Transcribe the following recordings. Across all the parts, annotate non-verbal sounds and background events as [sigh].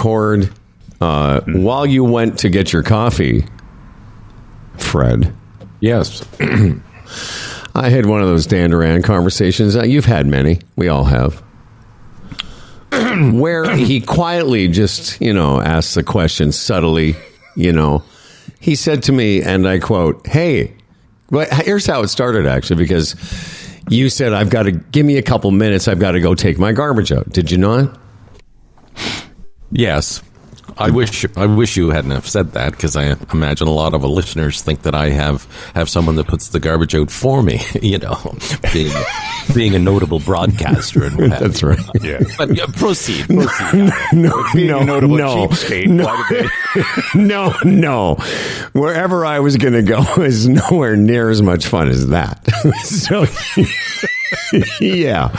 record uh, while you went to get your coffee, Fred. Yes. [clears throat] I had one of those Dan Duran conversations. Uh, you've had many. We all have. [clears throat] Where he quietly just, you know, asks the question subtly, you know. He said to me, and I quote, Hey, well, here's how it started actually, because you said, I've got to give me a couple minutes. I've got to go take my garbage out. Did you not? Yes. I wish I wish you hadn't have said that because I imagine a lot of listeners think that I have have someone that puts the garbage out for me. [laughs] You know, being being a notable broadcaster and what have That's you. right. Yeah. But yeah, proceed. proceed. No, Being no, a notable no, cheapskate. no, Why [laughs] did no, no. Wherever I was going to go [laughs] is nowhere near as much fun as that. so, yeah,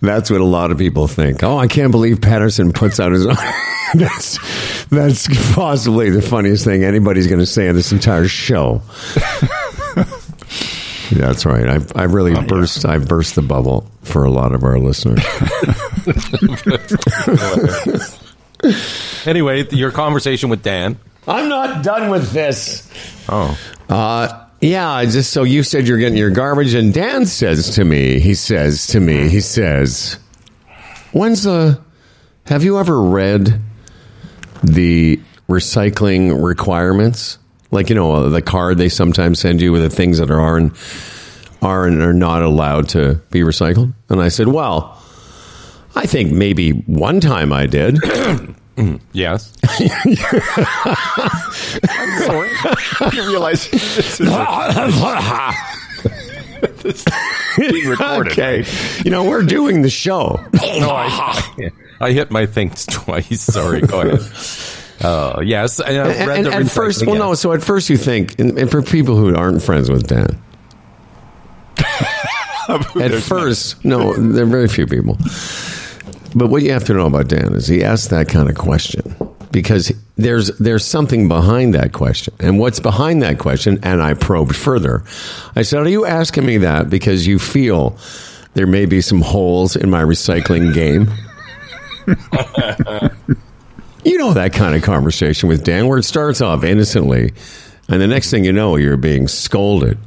that's what a lot of people think. Oh, I can't believe Patterson puts out his own. [laughs] that's that's possibly the funniest thing anybody's going to say in this entire show. [laughs] That's right. I I really burst I burst the bubble for a lot of our listeners. [laughs] Anyway, your conversation with Dan. I'm not done with this. Oh, Uh, yeah, just so you said you're getting your garbage, and Dan says to me, he says to me, he says, "When's the? Have you ever read the recycling requirements? Like you know uh, the card they sometimes send you with the things that are aren't are and are not allowed to be recycled?" And I said, "Well." I think maybe one time I did. [coughs] yes. I'm [laughs] sorry. you realize [laughs] this is [laughs] being recorded. okay. You know, we're doing the show. No, I, I hit my things [laughs] twice. Sorry. Go ahead. Uh, yes. I, uh, and, at first, well, no. So at first, you think, and, and for people who aren't friends with Dan, [laughs] at first, no, there are very few people. But what you have to know about Dan is he asks that kind of question because there's there's something behind that question, and what's behind that question? And I probed further. I said, "Are you asking me that because you feel there may be some holes in my recycling game?" You know that kind of conversation with Dan, where it starts off innocently, and the next thing you know, you're being scolded.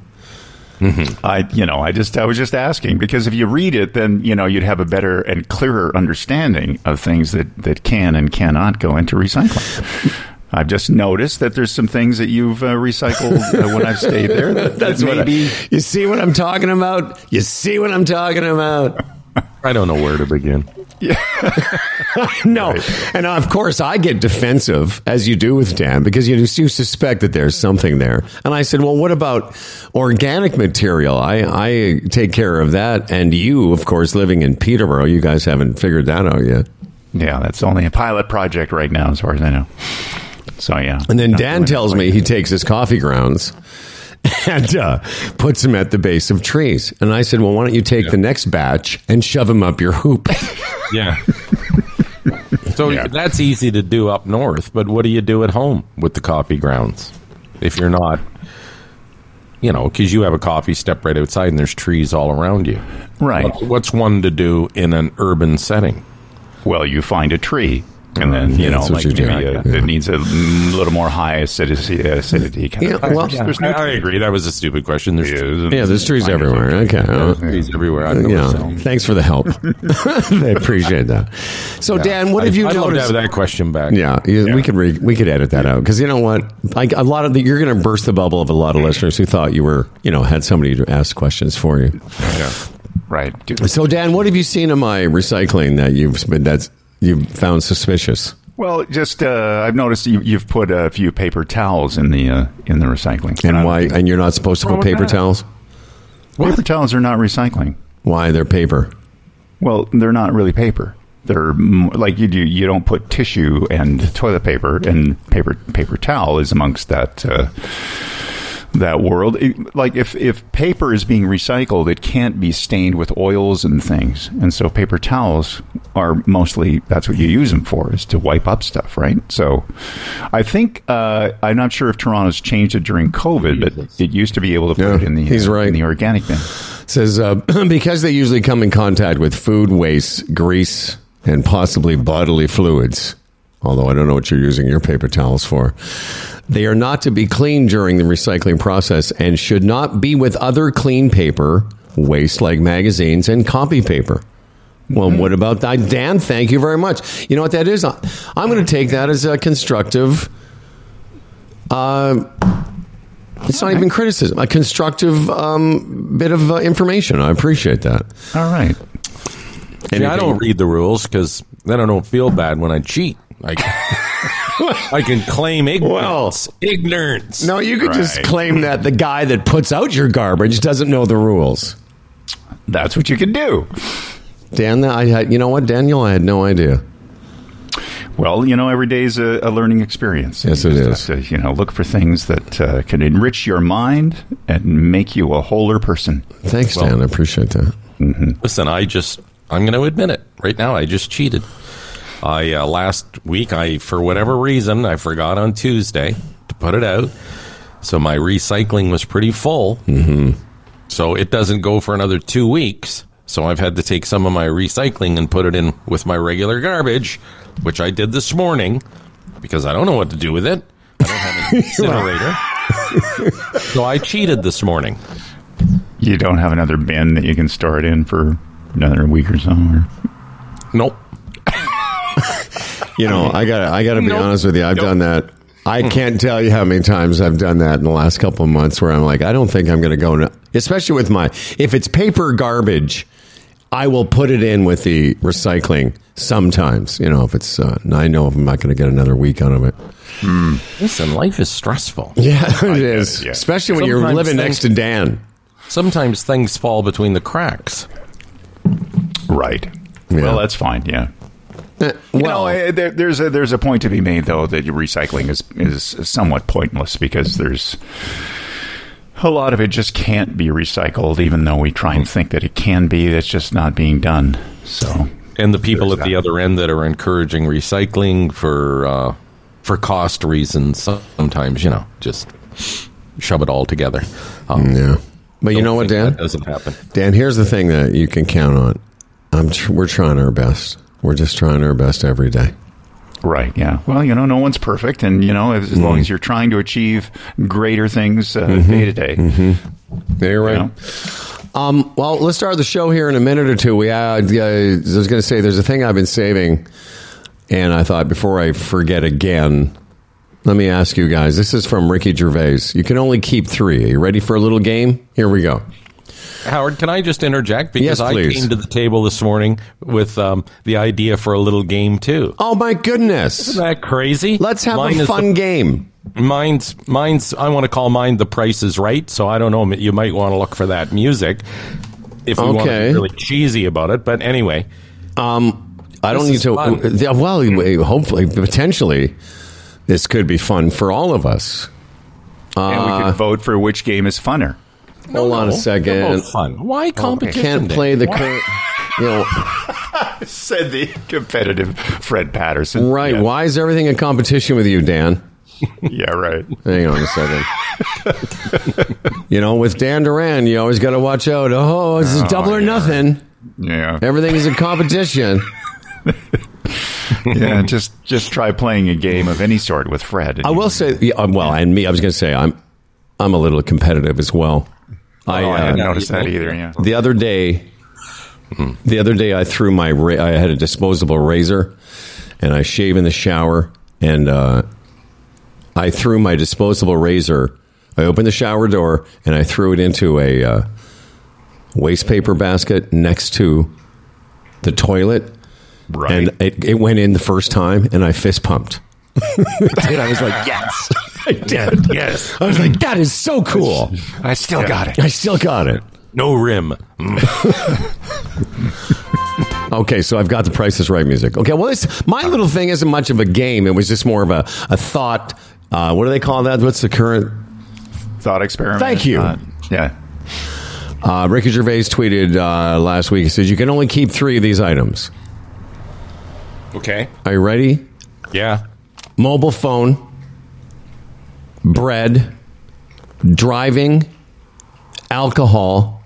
I, you know, I just, I was just asking because if you read it, then you know you'd have a better and clearer understanding of things that that can and cannot go into recycling. [laughs] I've just noticed that there's some things that you've uh, recycled uh, when I've stayed there. That, [laughs] That's that what I- maybe you see what I'm talking about. You see what I'm talking about. I don't know where to begin. [laughs] No, and of course I get defensive as you do with Dan because you you suspect that there's something there. And I said, well, what about organic material? I I take care of that, and you, of course, living in Peterborough, you guys haven't figured that out yet. Yeah, that's only a pilot project right now, as far as I know. So yeah, And then Dan tells me he takes his coffee grounds and uh, puts them at the base of trees. And I said, well, why don't you take the next batch and shove them up your hoop? [laughs] Yeah. [laughs] so Yeah. that's easy to do up north, but what do you do at home with the coffee grounds if you're not, you know, because you have a coffee step right outside and there's trees all around you. Right. What's one to do in an urban setting? Well, you find a tree. And then Yeah, you know, like you do. maybe a, Yeah. it needs a little more high acidity. acidity kind Yeah, of. well- There's- there's I, no I tree. agree. That was a stupid question. There's trees, Yeah, there's trees everywhere. Okay. Uh, trees everywhere. I know. yeah. so. Thanks for the help. [laughs] [laughs] I appreciate that. So, Dan, what have you I'd love to have that question back. Yeah, you- we could re- we could edit that out because you know what, like a lot of the, you're going to burst the bubble of a lot of listeners who thought you were you know had somebody to ask questions for you. Yeah. Right. Dude. So, Dan, what have you seen in my recycling that you've been that's you've found suspicious? Well, just uh, I've noticed you, you've put a few paper towels in the uh, in the recycling. And I- why? And you're not supposed to put paper that? towels? Paper towels are not recycling. Why they're paper? Well, they're not really paper. They're like you do. You don't put tissue and toilet paper and paper paper towel is amongst that uh, that world. It- like if if paper is being recycled, it can't be stained with oils and things, and so paper towels are mostly that's what you use them for is to wipe up stuff, right? So, I think uh, I'm not sure if Toronto's changed it during COVID, but it used to be able to put Yeah, it in the he's right. in the organic bin. says uh, [clears throat] because they usually come in contact with food waste, grease, and possibly bodily fluids. Although I don't know what you're using your paper towels for. They are not to be cleaned during the recycling process and should not be with other clean paper, waste like magazines and copy paper. Well, what about that? Dan, thank you very much. You know what that is? I'm going to take that as a constructive. Uh, it's not even criticism, a constructive um, bit of uh, information. I appreciate that. All right. And I don't read the rules because then I don't feel bad when I cheat. I, [laughs] I can claim ignorance. ignorance. No, you could just claim that the guy that puts out your garbage doesn't know the rules. That's what you can do. Dan, I had, you know what, Daniel, I had no idea. Well, you know, every day is a, a learning experience. Yes, You it just is. have to, you know, look for things that uh, can enrich your mind and make you a wholer person. Thanks, Dan. I appreciate that. Listen, I just, I'm going to admit it right now. I just cheated. I, uh, last week, I, for whatever reason, I forgot on Tuesday to put it out. So my recycling was pretty full. Mm-hmm. So it doesn't go for another two weeks. So I've had to take some of my recycling and put it in with my regular garbage, which I did this morning because I don't know what to do with it. I don't have an [laughs] incinerator. so I cheated this morning. You don't have another bin that you can store it in for another week or so. Or, Nope. You know, I got I got to be Nope. honest with you. I've Nope. done that. I can't tell you how many times I've done that in the last couple of months where I'm like, I don't think I'm going to go, no- especially with my, if it's paper garbage, I will put it in with the recycling sometimes. You know, if it's, uh, I know if I'm not going to get another week out of it. Listen, life is stressful. [laughs] Yeah, it is. yeah. Especially when you're Sometimes living things- next to Dan. Sometimes things fall between the cracks. right. Yeah. Well, that's fine. Yeah. You Well, know, eh, there, there's a there's a point to be made though that recycling is is somewhat pointless because there's a lot of it just can't be recycled, even though we try and think that it can be. It's just not being done. So And the people There's at the other end that are encouraging recycling for uh, for cost reasons, sometimes you know, just shove it all together. Um, yeah. But you know what, Dan? That doesn't happen. Dan, here's the thing that you can count on. I'm tr- we're trying our best. We're just trying our best every day. right, yeah. Well, you know, no one's perfect, and you know, as, as long as you're trying to achieve greater things uh, day to day, you're right. you know. Um, well, let's start the show here in a minute or two. We uh, I was going to say, there's a thing I've been saving, and I thought before I forget again, let me ask you guys. This is from Ricky Gervais. You can only keep three. Are you ready for a little game? Here we go. Howard, can I just interject because Yes, I came to the table this morning with um, the idea for a little game too. Oh my goodness! Isn't that crazy? Let's have Mine a fun the- game. Mine's mine's. I want to call mine "The Price Is Right." So I don't know. You might want to look for that music if you want to be really cheesy about it. But anyway, Um, I don't This need to. fun. well, hopefully, potentially, this could be fun for all of us. and we Uh, could vote for which game is funner. Hold on a second. both fun. Why competition? Can't play the current. You know, [laughs] Said the competitive Fred Patterson. right? Yeah, Why is everything a competition with you, Dan? [laughs] yeah right. Hang on a second. you know, with Dan Duran, you always got to watch out. Oh, it's Oh, double or yeah. nothing. Yeah, Everything is a competition. yeah. Just just try playing a game of any sort with Fred. I will say, yeah, well, and me, I was going to say, I'm, I'm a little competitive as well. I, Oh, I uh, hadn't noticed that either. Yeah. the other day, the other day, I threw my, ra- I had a disposable razor, and I shave in the shower, and uh, I threw my disposable razor. I opened the shower door, and I threw it into a uh, waste paper basket next to the toilet, Right. and it, it went in the first time, and I fist pumped. [laughs] and I was like, [laughs] yes, [laughs] I did. yes. I was like, that is so cool. I still got it. I still got it. No rim. [laughs] Okay, so I've got the Price is Right music. Okay, well, this, my little thing isn't much of a game. It was just more of a, a thought. Uh, what do they call that? What's the current? Thought experiment. Thank you. Uh, yeah. Uh, Ricky Gervais tweeted uh, last week. He says, You can only keep three of these items. Okay. Are you ready? Yeah. Mobile phone, bread, driving, alcohol,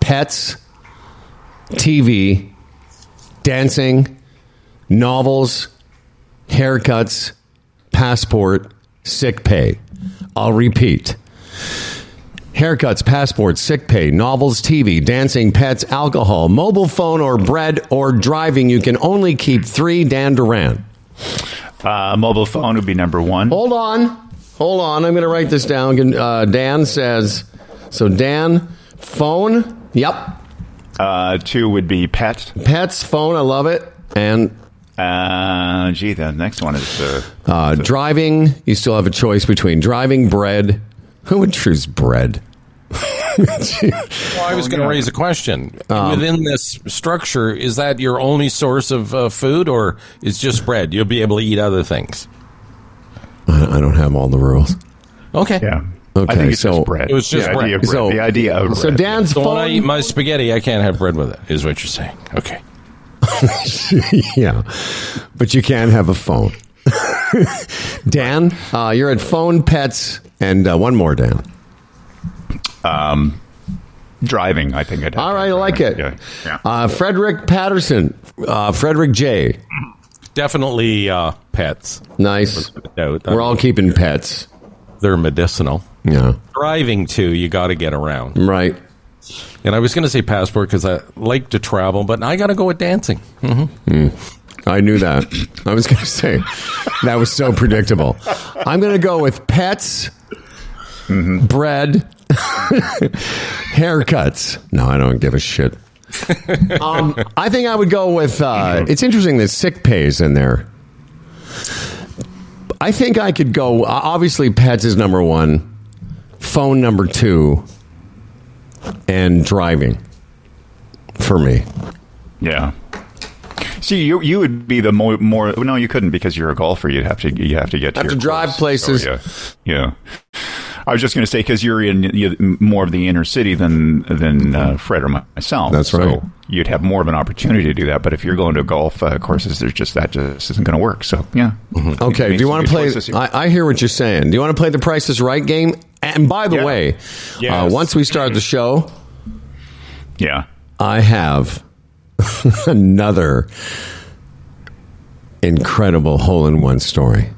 pets, TV, dancing, novels, haircuts, passport, sick pay. I'll repeat. Haircuts, passports, sick pay, novels, TV, dancing, pets, alcohol, mobile phone, or bread, or driving. You can only keep three, Dan Duran. Uh, mobile phone would be number one. Hold on. Hold on. I'm going to write this down. Uh, Dan says, so Dan, phone. Yep. Uh, two would be pet. Pets, phone. I love it. And Uh, gee, the next one is uh, uh, driving. You still have a choice between driving, bread. [laughs] Who would choose bread? Well, I was going to raise a question. Within this structure, is that your only source of uh, food, or is just bread? You'll be able to eat other things. I I don't have all the rules. Okay. yeah. Okay, I think it's so- just bread. It was just the bread. Idea bread. So- the idea of So. Dan's So when I eat phone. my spaghetti, I can't have bread with it. Is what you're saying? Okay. [laughs] yeah, but you can't have a phone. [laughs] Dan, uh, you're at phone, pets, and uh, one more. Dan. Um, driving. I think I'd. have All to right, I like it. Yeah. yeah. Uh, Frederick Patterson, uh, Frederick J. Definitely uh, pets. Nice. We're all keeping pets. they're medicinal. Yeah, Driving too, you got to get around. right. And I was going to say passport because I like to travel, but I got to go with dancing. Mm-hmm. Mm. I knew that. I was going to say that was so predictable. I'm going to go with pets, mm-hmm. bread, [laughs] haircuts. No, I don't give a shit. [laughs] Um, I think I would go with. Uh, it's interesting that sick pay is in there. I think I could go. Obviously, pets is number one, phone number two, and driving for me. Yeah. See, you you would be the more more. No, you couldn't because you're a golfer. You'd have to you have to get to, Have to drive course. places. Yeah, yeah. I was just going to say because you're in you, more of the inner city than than uh, Fred or myself. That's so right. You'd have more of an opportunity to do that. But if you're going to golf uh, courses, there's just that just isn't going to work. So yeah. Okay. Do you want to play? I, I hear what you're saying. Do you want to play the Price is Right game? And by the Yeah. way, uh, once we start the show, yeah. I have [laughs] another incredible hole in one story.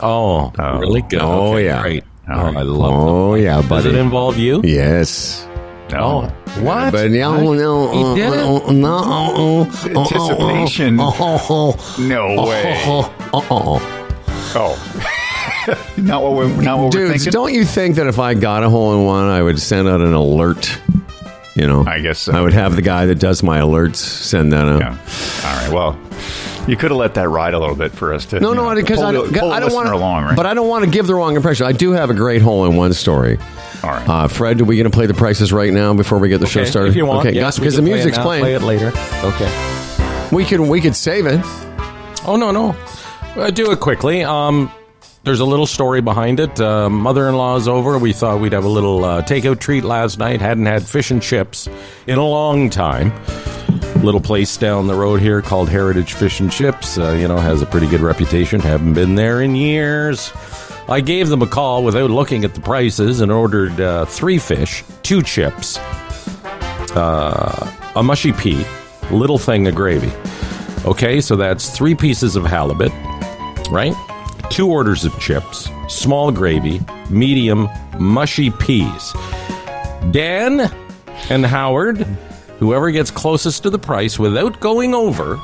Oh, Oh. really good. Oh, Okay, yeah. Great. Oh, All right. I love Oh yeah, them. Does it involve you? yes. Oh, what? But no, no, He uh, did it? uh, no, uh, uh, uh, Anticipation. uh, uh, uh, No way. uh, uh, uh, uh. Oh. not what we're not what we're Dudes, thinking. don't you think that if I got a hole in one, I would send out an alert? You know, I guess so. I would have the guy that does my alerts send that out. Yeah. All right. Well, you could have let that ride a little bit for us to. No, no, because I don't, pull the I don't want to. along, right? But I don't want to give the wrong impression. I do have a great hole in one story. All right. Uh, Fred, are we going to play the prices right now before we get the show started? If you want, okay, yes, we because the can play music's playing. Play it later. Okay. We could we could save it. Oh no, no. Uh, do it quickly. Um, there's a little story behind it. Uh, mother-in-law's over. We thought we'd have a little uh, takeout treat last night. Hadn't had fish and chips in a long time. Little place down the road here called Heritage Fish and Chips. Uh, you know, has a pretty good reputation. Haven't been there in years. I gave them a call without looking at the prices and ordered uh, three fish, two chips, uh, a mushy pea, little thing of gravy. Okay, so that's three pieces of halibut, right? Two orders of chips, small gravy, medium mushy peas. Dan and Howard, whoever gets closest to the price without going over,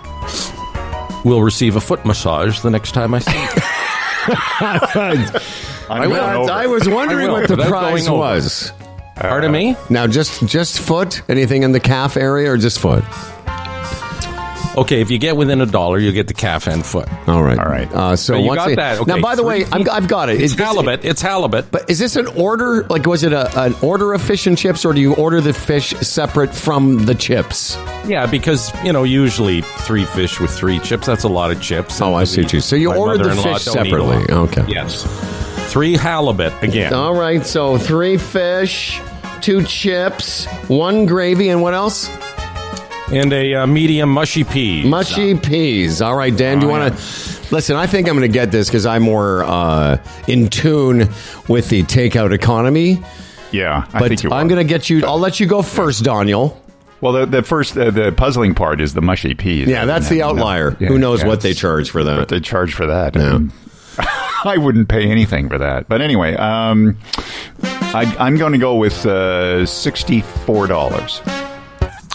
will receive a foot massage the next time I see you. [laughs] I Well, I was wondering I what the without price going over. was. Pardon me? Now, just just foot? Anything in the calf area or just foot? Okay, if you get within a dollar, you get the calf and foot. All right. All right. Uh, so So you once got that. Okay, now, by the way, three- I'm, I've got it. It's Is this- halibut. It's halibut. But is this an order? Like, was it a, an order of fish and chips, or do you order the fish separate from the chips? Yeah, because you know usually three fish with three chips. That's a lot of chips. Oh, I see what you- so you My ordered the mother-in-law fish don't eat a lot. separately. Okay. Yes. Three halibut again. All right. So three fish, two chips, one gravy, and what else? And a uh, medium mushy peas. Mushy peas. All right, Dan. Do you Oh, want to listen? I think I'm going to get this because I'm more uh, in tune with the takeout economy. Yeah, I But think you I'm going to get you. I'll let you go first, Daniel. Well, the, the first, uh, the puzzling part is the mushy peas. Yeah, that's the outlier. Yeah, Who knows yeah, what they charge for What that? they charge for that. Yeah. Um, [laughs] I wouldn't pay anything for that. But anyway, um, I, I'm going to go with uh, sixty-four dollars.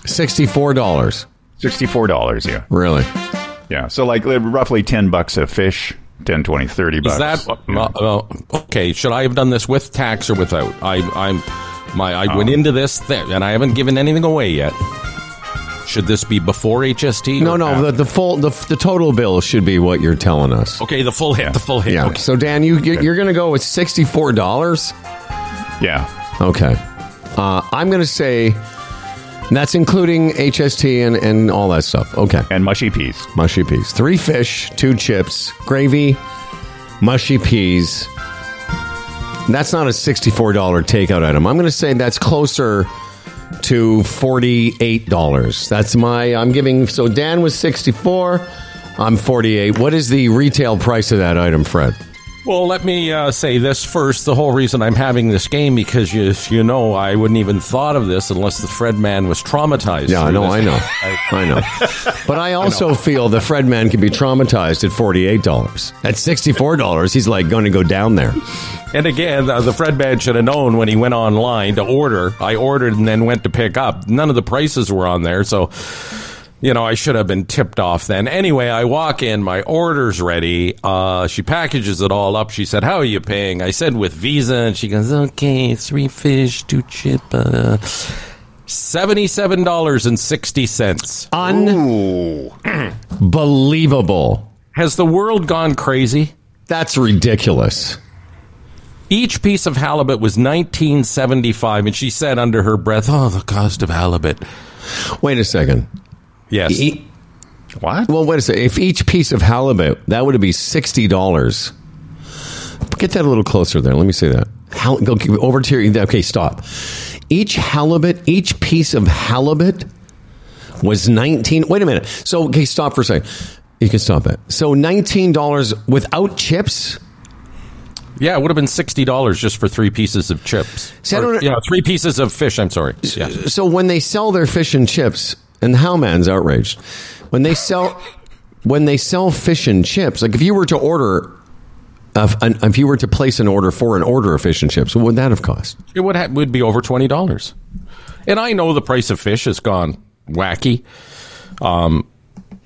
Sixty-four dollars. Sixty-four dollars. Yeah, Really? yeah. So like uh, roughly ten bucks a fish. 10, 20, 30 bucks. Is that Yeah. uh, uh, okay? Should I have done this with tax or without? I, I'm my I went into this thing and I haven't given anything away yet. Should this be before HST? No, no. The, the full the, the total bill should be what you're telling us. Okay, the full hit. The full hit. Yeah. Okay. So Dan, you you- you're going to go with sixty-four dollars. Yeah. Okay. Uh, I'm going to say that's including HST and, and all that stuff. Okay. And mushy peas. Mushy peas. Three fish, two chips, gravy, mushy peas. That's not a $64 takeout item. I'm going to say that's closer to $48. That's my, I'm giving, so Dan was 64. I'm 48. What is the retail price of that item, Fred? Well, let me uh, say this first. The whole reason I'm having this game because you, you know I wouldn't even thought of this unless the Fred man was traumatized. Yeah, I know. I know, [laughs] I know. [laughs] But I also feel the Fred man can be traumatized at forty-eight dollars. At sixty-four dollars, he's like going to go down there. And again, uh, the Fred man should have known when he went online to order. I ordered and then went to pick up. None of the prices were on there, so you know I should have been tipped off then. Anyway, I walk in, my order's ready. Uh, she packages it all up. She said, "How are you paying?" I said, "With Visa," and she goes, "Okay, three fish, two chip." Uh, Seventy-seven dollars and sixty cents. Unbelievable. Has the world gone crazy? That's ridiculous. Each piece of halibut was nineteen seventy-five, and she said under her breath, "Oh, the cost of halibut." Wait a second. Yes. E- What? well, wait a second. If each piece of halibut, that would be sixty dollars. Get that a little closer there. Let me see that. Hal- go over to your. Okay, stop. Each halibut, each piece of halibut was nineteen. Wait a minute. So, okay, stop for a second. You can stop it. So, nineteen dollars without chips. Yeah, it would have been sixty dollars just for three pieces of chips. See, Or, yeah, three pieces of fish. I'm sorry. Yeah. So when they sell their fish and chips, and the Howman's outraged. When they sell, when they sell fish and chips, like if you were to order, an, if you were to place an order for an order of fish and chips, what would that have cost? It would ha- would be over twenty dollars. And I know the price of fish has gone wacky. Um,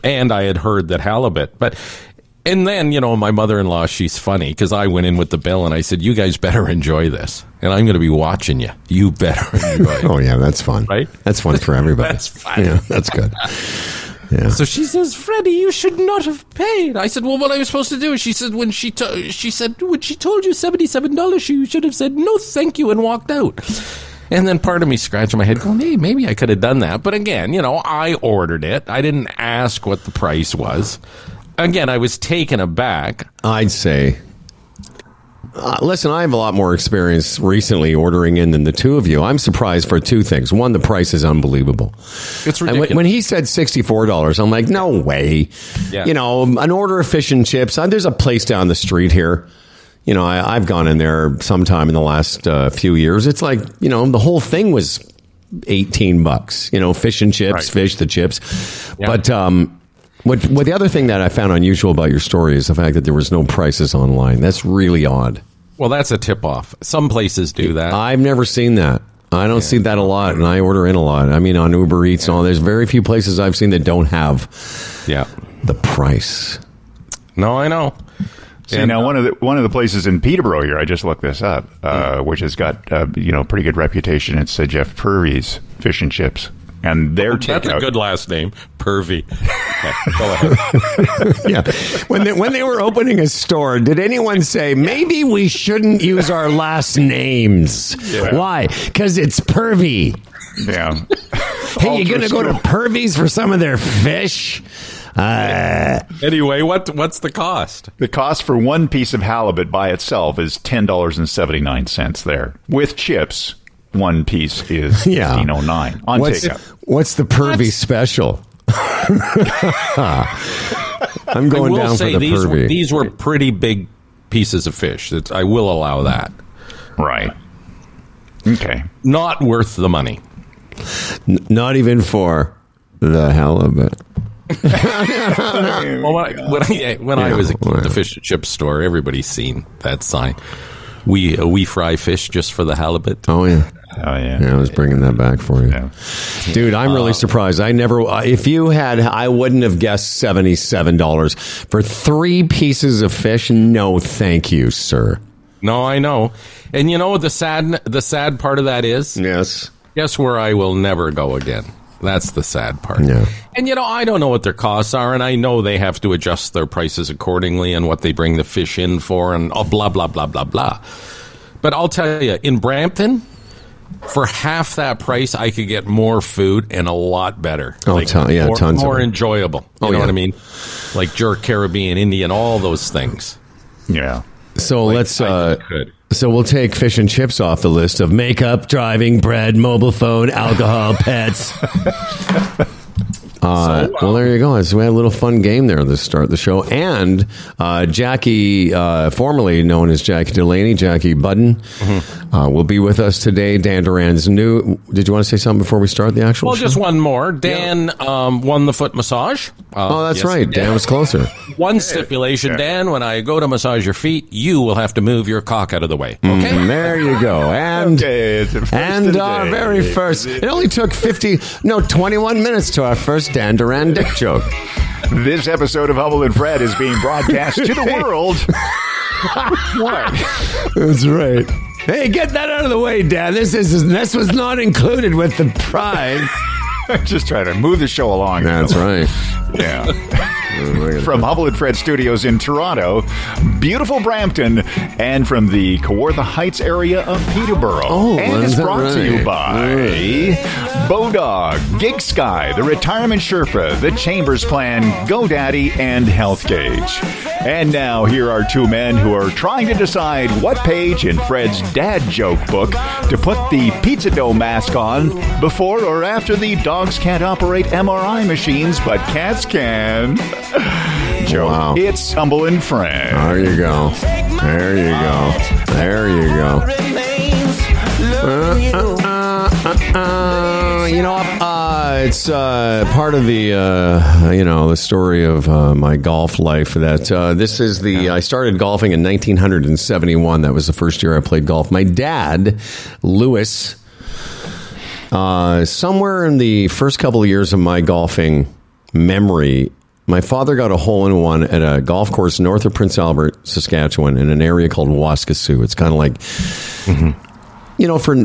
and I had heard that halibut, but. And then, you know, my mother in law, she's funny because I went in with the bill and I said, You guys better enjoy this. And I'm going to be watching you. You better [laughs] enjoy. Oh yeah, that's fun. Right? That's fun for everybody. [laughs] That's fun. Yeah, that's good. Yeah. So she says, "Freddie, you should not have paid." I said, "Well, what I was supposed to do?" She said, "When she to- she said when she told you seventy-seven dollars, you should have said no, thank you, and walked out." And then part of me scratching my head, going, "Hey, maybe I could have done that." But again, you know, I ordered it. I didn't ask what the price was. Again, I was taken aback. I'd say. Uh, listen, I have a lot more experience recently ordering in than the two of you. I'm surprised for two things. One, the price is unbelievable. It's ridiculous. when, when he said sixty-four dollars, I'm like, no way. Yeah. You know, an order of fish and chips. Uh, there's a place down the street here. You know, I, I've gone in there sometime in the last uh, few years. It's like you know, the whole thing was eighteen bucks. You know, fish and chips, Right. fish the chips. Yeah. But um, what what the other thing that I found unusual about your story is the fact that there was no prices online. That's really odd. well, that's a tip-off. Some places do that. I've never seen that. I don't see that a lot, and I order in a lot. I mean, on Uber Eats and all. There's very few places I've seen that don't have yeah. the price. No, I know. See, And, now uh, one of the one of the places in Peterborough here, I just looked this up, uh, which has got uh, you know pretty good reputation. It's uh, Jeff Purvey's Fish and Chips, and their That's a good last name, Pervy. [laughs] Okay, go ahead. yeah. When they, when they were opening a store, did anyone say maybe we shouldn't use our last names? Why? Because it's pervy. yeah. Hey, you Ultra gonna go to store. Pervy's for some of their fish? Uh, Anyway, what what's the cost? The cost for one piece of halibut by itself is ten dollars and seventy nine cents. There with chips, one piece is [laughs] Yeah. fifteen oh nine on what's takeout. what's the pervy special? [laughs] I'm going down say for the these were, pervy. these were pretty big pieces of fish. It's, I will allow that. Right. Okay. Not worth the money. N- not even for the halibut. [laughs] Well, when I, when I, when I was a kid well. at the fish and chip store, everybody's seen that sign. We uh, we fry fish just for the halibut. Oh yeah. Oh yeah. Yeah, I was bringing that back for you. Yeah. Dude, I'm Uh, really surprised. I never, uh, if you had, I wouldn't have guessed $77 for three pieces of fish. No, thank you, sir. No, I know. And you know what the sad the sad part of that is? Yes. Guess where I will never go again. That's the sad part. Yeah. And you know, I don't know what their costs are, and I know they have to adjust their prices accordingly and what they bring the fish in for, and oh, blah blah blah blah blah. But I'll tell you, in Brampton, for half that price, I could get more food and a lot better. Oh, ton- yeah, more, tons of more it. enjoyable. You Oh, know yeah. what I mean? Like jerk, Caribbean, Indian, all those things. Yeah. So let's, uh, so we'll take fish and chips off the list of makeup, driving, bread, mobile phone, alcohol, [laughs] pets. Uh, well, there you go. So we had a little fun game there to start the show. And uh, Jackie, uh, formerly known as Jackie Delaney, Jackie Budden, Mm-hmm. uh, will be with us today. Dan Duran's new. Did you want to say something before we start the actual Well, show? just one more. Dan um, won the foot massage. Uh, oh, that's yes, right. he Dan was closer. [laughs] One stipulation, Dan, when I go to massage your feet, you will have to move your cock out of the way. Okay? And there you go. And [laughs] Okay, it's the first of and our day. very first. It only took fifty, no, twenty-one minutes to our first Dan Duran dick joke. This episode of Humble and Fred is being broadcast to the world. what? [laughs] That's right. Hey, get that out of the way, Dan. This is this was not included with the prize. [laughs] Just trying to move the show along. That's right. Yeah. [laughs] from Humble and Fred Studios in Toronto, beautiful Brampton, and from the Kawartha Heights area of Peterborough. Oh, and is it's brought to you right? by Bodog, Gig Sky, the Retirement Sherpa, the Chambers Plan, GoDaddy, and Health Gauge. And now here are two men who are trying to decide what page in Fred's dad joke book to put the pizza dough mask on before or after the dogs can't operate MRI machines, but cats can. Joe, Wow. it's Humble and Fred. There you go. There you go. There you go. Uh, uh, uh, you know, uh, it's uh, part of the uh, you know the story of uh, my golf life. That uh, this is the I started golfing in 1971. That was the first year I played golf. My dad, Lewis, uh, somewhere in the first couple of years of my golfing memory, my father got a hole in one at a golf course north of Prince Albert, Saskatchewan, in an area called Waskesiu. It's kind of like, you know, for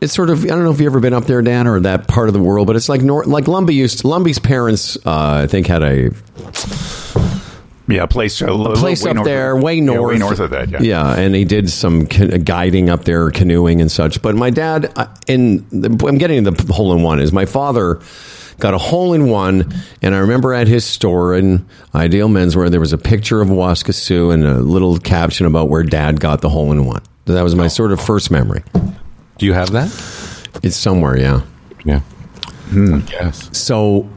it's sort of I don't know if you have ever been up there, Dan, or that part of the world, but it's like nor- like Lumbee used. Lumbee's parents, uh, I think, had a Yeah, a place, a, a place up there, way north, way north of that. Yeah. yeah, and he did some guiding up there, canoeing and such. But my dad, uh, in the, I'm getting to the hole in one is my father got a hole in one, and I remember at his store in Ideal Menswear there was a picture of Waskesiu and a little caption about where Dad got the hole in one. That was my sort of first memory. Do you have that? It's somewhere, yeah. Yeah. Hmm. Yes. So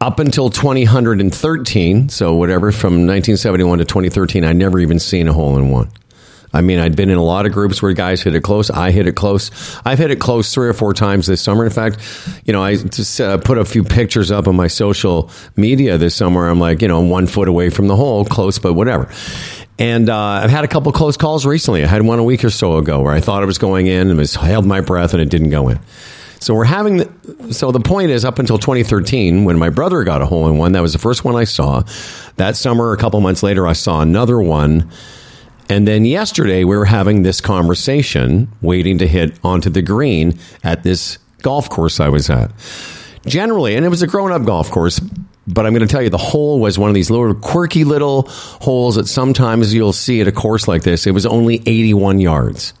up until 2013, so whatever from 1971 to 2013, I never even seen a hole in one. I mean, I'd been in a lot of groups where guys hit it close. I hit it close. I've hit it close three or four times this summer. In fact, you know, I just uh, put a few pictures up on my social media this summer. I'm like, you know, one foot away from the hole, close, but whatever. And uh, I've had a couple close calls recently. I had one a week or so ago where I thought it was going in and was held my breath and it didn't go in. So we're having the, so the point is up until 2013 when my brother got a hole in one that was the first one I saw. That summer a couple months later I saw another one and then yesterday we were having this conversation waiting to hit onto the green at this golf course I was at. Generally, and it was a grown up golf course, but I'm going to tell you the hole was one of these little quirky little holes that sometimes you'll see at a course like this. It was only 81 yards.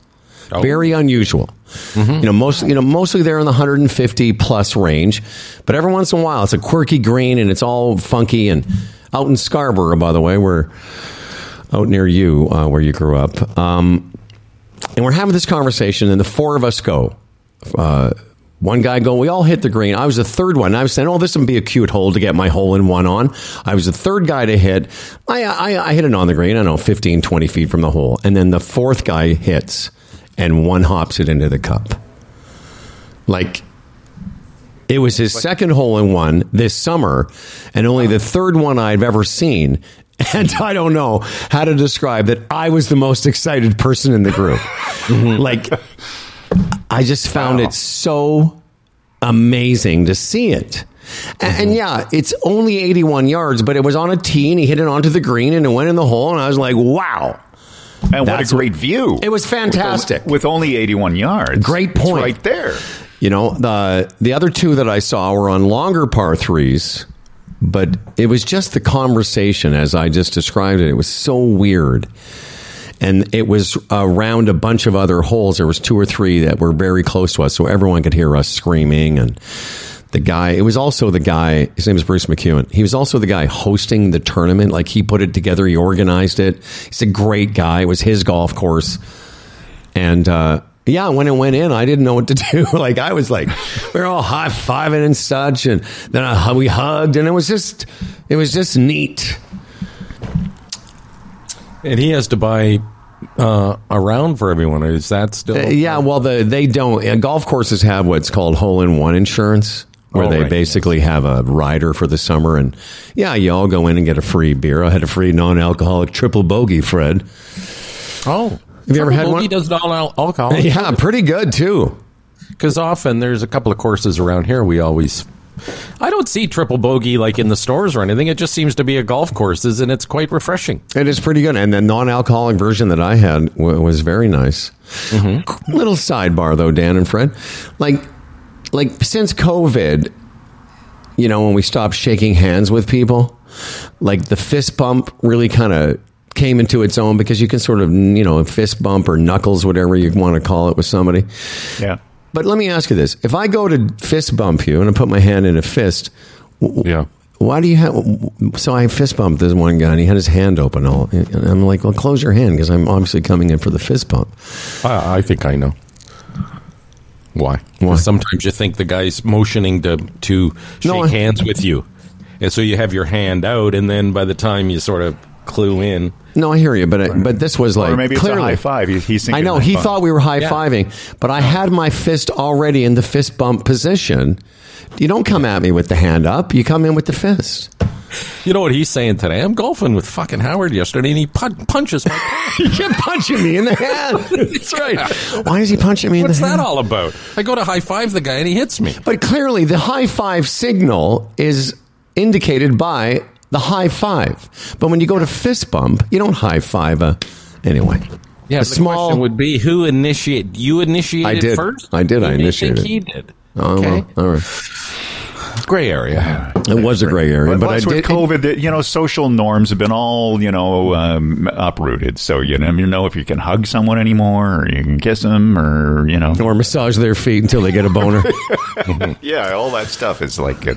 Oh. Very unusual. Mm-hmm. You know, most you know mostly they're in the 150 plus range, but every once in a while it's a quirky green and it's all funky. And out in Scarborough, by the way, we're out near you uh, where you grew up, um, and we're having this conversation, and the four of us go. Uh, one guy going, we all hit the green. I was the third one. I was saying, oh, this would be a cute hole to get my hole in one on. I was the third guy to hit. I, I, I hit it on the green, I don't know, 15, 20 feet from the hole. And then the fourth guy hits and one hops it into the cup. Like, It was his second hole in one this summer, and only the third one I've ever seen. [laughs] And I don't know how to describe that I was the most excited person in the group. [laughs] like, I just found Wow. it so amazing to see it. A- And, mm-hmm. yeah, it's only 81 yards, but it was on a tee and he hit it onto the green and it went in the hole. And I was like, wow. And what a great view! It was fantastic. with, only 81 yards. Great It's point. right there. You know, the the other two that I saw were on longer par threes, but it was just the conversation as I just described it. It was so weird. And it was around a bunch of other holes. There was two or three that were very close to us, so everyone could hear us screaming. And the guy, it was also the guy. His name is Bruce McEwen. He was also the guy hosting the tournament. Like he put it together, he organized it. He's a great guy. It was his golf course. And uh, yeah, when it went in, I didn't know what to [laughs] do. like I was like, we were all high fiving and such, and then I, we hugged, and it was just, it was just neat. And he has to buy uh, a round for everyone. Is that still? Uh, yeah, well, the they don't. Uh, golf courses have what's called hole in one insurance, where Oh, they right, basically have a rider for the summer, and yeah, you all go in and get a free beer. I had a free non-alcoholic triple bogey, Fred. Oh, Have you ever had one? He does all alcohol. [laughs] Yeah, pretty good too. Because often there's a couple of courses around here. We always. I don't see triple bogey like in the stores or anything. It just seems to be a golf courses, and it's quite refreshing. It is pretty good, and the non-alcoholic version that I had w- was very nice. Mm-hmm. Little sidebar though, Dan and Fred, like, like since COVID, you know, when we stopped shaking hands with people, like the fist bump really kind of came into its own because you can sort of, you know, fist bump or knuckles, whatever you want to call it, with somebody. Yeah. But let me ask you this: If I go to fist bump you and I put my hand in a fist, Yeah. why do you have? So I fist bumped this one guy, and he had his hand open. All, and I'm like, well, close your hand because I'm obviously coming in for the fist bump. I, I think I know. Why? Why? Sometimes you think the guy's motioning to to shake No, I- hands with you, and so you have your hand out, and then by the time you sort of clue in, No, I hear you, but uh, I, but this was like or maybe it's clearly. a high five. He- He's I know he five. thought we were high fiving, but I had my fist already in the fist bump position. You don't come at me with the hand up; you come in with the fist. you know what he's saying today. I'm golfing with fucking Howard yesterday, and he pun- punches my. [laughs] You kept punching me in the hand. [laughs] That's right. Why is he punching me in What's the hand? that all about? I go to high five the guy, and he hits me. But clearly, the high five signal is indicated by the high five. But when you go to fist bump, you don't high five a. Anyway. Yeah, a the question would be who initiated? You initiated I did. first. I did. Who I you initiated. think He did. Oh, okay, well, all right. Gray area. It was a gray area, But, but I plus with did. COVID, that you know, social norms have been all you know um, uprooted. So you know, you know if you can hug someone anymore, or you can kiss them, or you know, or massage their feet until they get a boner. [laughs] yeah, all that stuff is like, uh,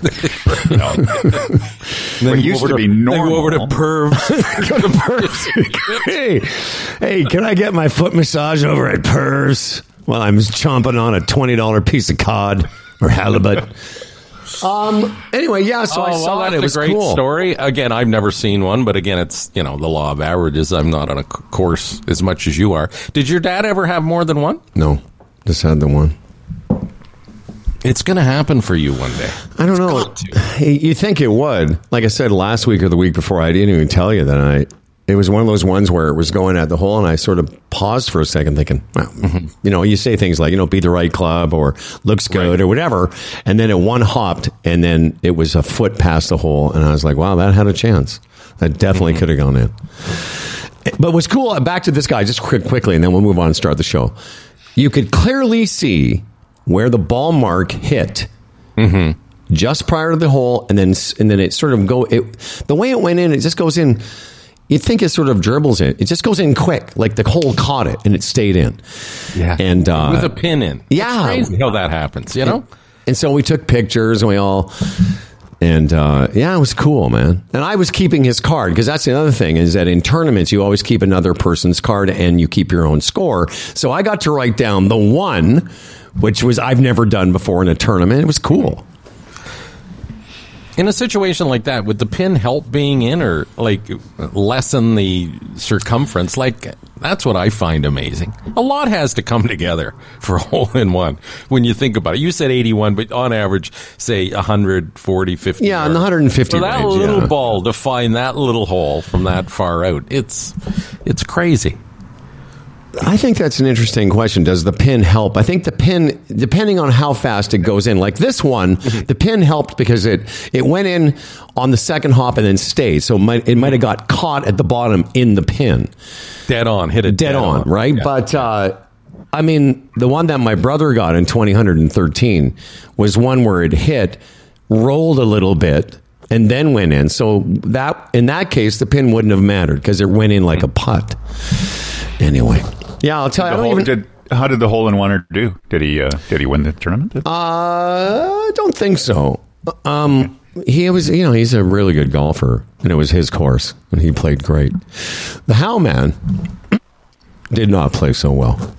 you know, [laughs] Then what used over to be then go over to normal. pervs. Go to Pervs. hey, hey, can I get my foot massage over at Pervs while I'm chomping on a twenty dollar piece of cod or halibut? Um. Anyway, yeah. So I oh, saw well, it. It was a great cool. story. Again, I've never seen one, but again, it's you know the law of averages. I'm not on a course as much as you are. Did your dad ever have more than one? No, just had the one. It's going to happen for you one day. I don't know. got to. Hey, You think it would? Like I said last week or the week before, I didn't even tell you that I. It was one of those ones where it was going at the hole, and I sort of paused for a second, thinking, well, Mm-hmm. you know, you say things like, you know, be the right club or looks good or whatever, and then it one hopped, and then it was a foot past the hole, and I was like, wow, that had a chance. That definitely Mm-hmm. could have gone in. But what's cool, back to this guy, just quick, quickly, and then we'll move on and start the show. You could clearly see where the ball mark hit just prior to the hole, and then and then it sort of go. It, the way it went in, it just goes in. You'd think it sort of dribbles in. It just goes in quick, like the hole caught it and it stayed in. Yeah, and uh, with a pin in. yeah. how that happens. You know. And so we took pictures and we all, and uh, yeah, it was cool, man. And I was keeping his card because that's the other thing is that in tournaments you always keep another person's card and you keep your own score. So I got to write down the one, which was I've never done before in a tournament. It was cool. In a situation like that, would the pin help being in or like lessen the circumference? Like that's what I find amazing. A lot has to come [laughs] together for a hole in one when you think about it. You said 81, but on average, say 140, 50. Yeah, in the 150 For that range, little yeah. ball to find that little hole from that far out, it's it's crazy. I think that's an interesting question. Does the pin help? I think the pin, depending on how fast it goes in, like this one, the pin helped because it it went in on the second hop and then stayed. So it might, it might have got caught at the bottom in the pin, Dead on, hit it dead, on, right? Yeah. But uh, I mean, the one that my brother got in 2013 was one where it hit, rolled a little bit. And then went in. So that in that case, the pin wouldn't have mattered because it went in like a putt. Anyway, yeah, I'll tell you. I don't hole- even. did, how did the hole in one do? Did he uh, did he win the tournament? Uh, I don't think so. Um, he was, you know, he's a really good golfer, and it was his course, and he played great. The Howman did not play so well,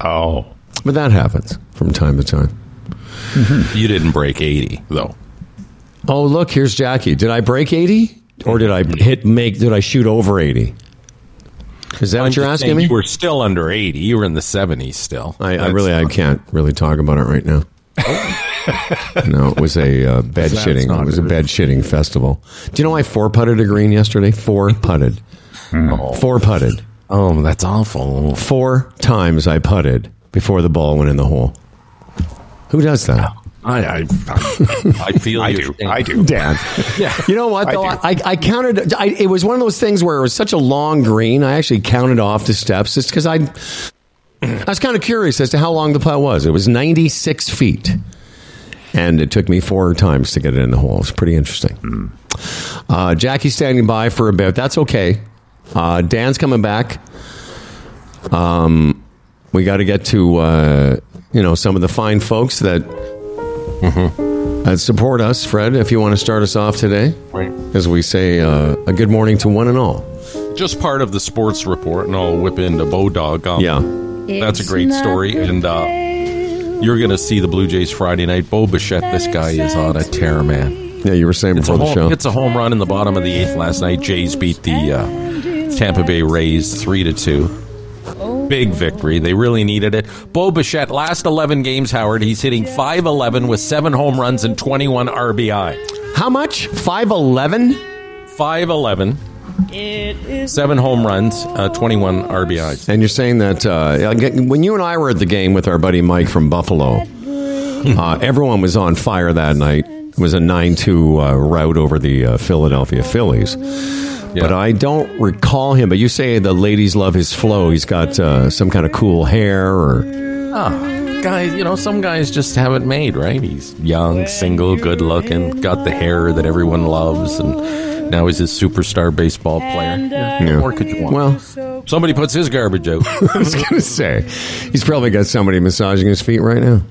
oh, but that happens from time to time. You didn't break 80 though. Oh, look, here's Jackie. Did I break eighty, or did I hit make? Did I shoot over eighty? Is that what you're asking me? You were still under 80. You were in the 70s still. I, I really, I can't really talk about it right now. no, it was a uh, bed That's shitting. It was a bed shitting festival. Do you know I four putted a green yesterday? Four putted. Four putted. Oh, that's awful. Four times I putted before the ball went in the hole. Who does that? I I, I, [laughs] I feel I your do. I do. Dan. Yeah. You know what I though? do. I, I, counted. I, it was one of those things where it was such a long green. I actually counted off the steps just because I. I was kind of curious as to how long the putt was. It was 96 feet, and it took me four times to get it in the hole. It was pretty interesting. Uh, Jackie's standing by for a bit. That's okay. Uh, Dan's coming back. Um, we got to get to uh, you know some of the fine folks that that support us. Fred, if you want to start us off today, Right. as we say, uh, a good morning to one and all. Just part of the sports report, and I'll whip into Bodog. Um, Yeah. That's a great story, and uh, you're going to see the Blue Jays Friday night. Bo Bichette, this guy is on a tear, man. Yeah, you were saying It's before the show. it's a home run in the bottom of the eighth last night. Jays beat the uh, Tampa Bay Rays three to two. Big victory. They really needed it. Bo Bichette, last 11 games, Howard, he's hitting 5'11 with seven home runs and 21 RBI. How much? 5'11? 5'11, seven home runs, uh, 21 RBIs. And you're saying that uh, when you and I were at the game with our buddy Mike from Buffalo, uh, everyone was on fire that night. It was a 9 2 uh, rout over the uh, Philadelphia Phillies. But I don't recall him. But you say the ladies love his flow. He's got uh, some kind of cool hair, or Oh, guys, you know, some guys just have it made, right? He's young, single, good looking, got the hair that everyone loves, and now he's a superstar baseball player. Yeah, Yeah. What more could you want? well, Somebody puts his garbage out. [laughs] I was going to say he's probably got somebody massaging his feet right now.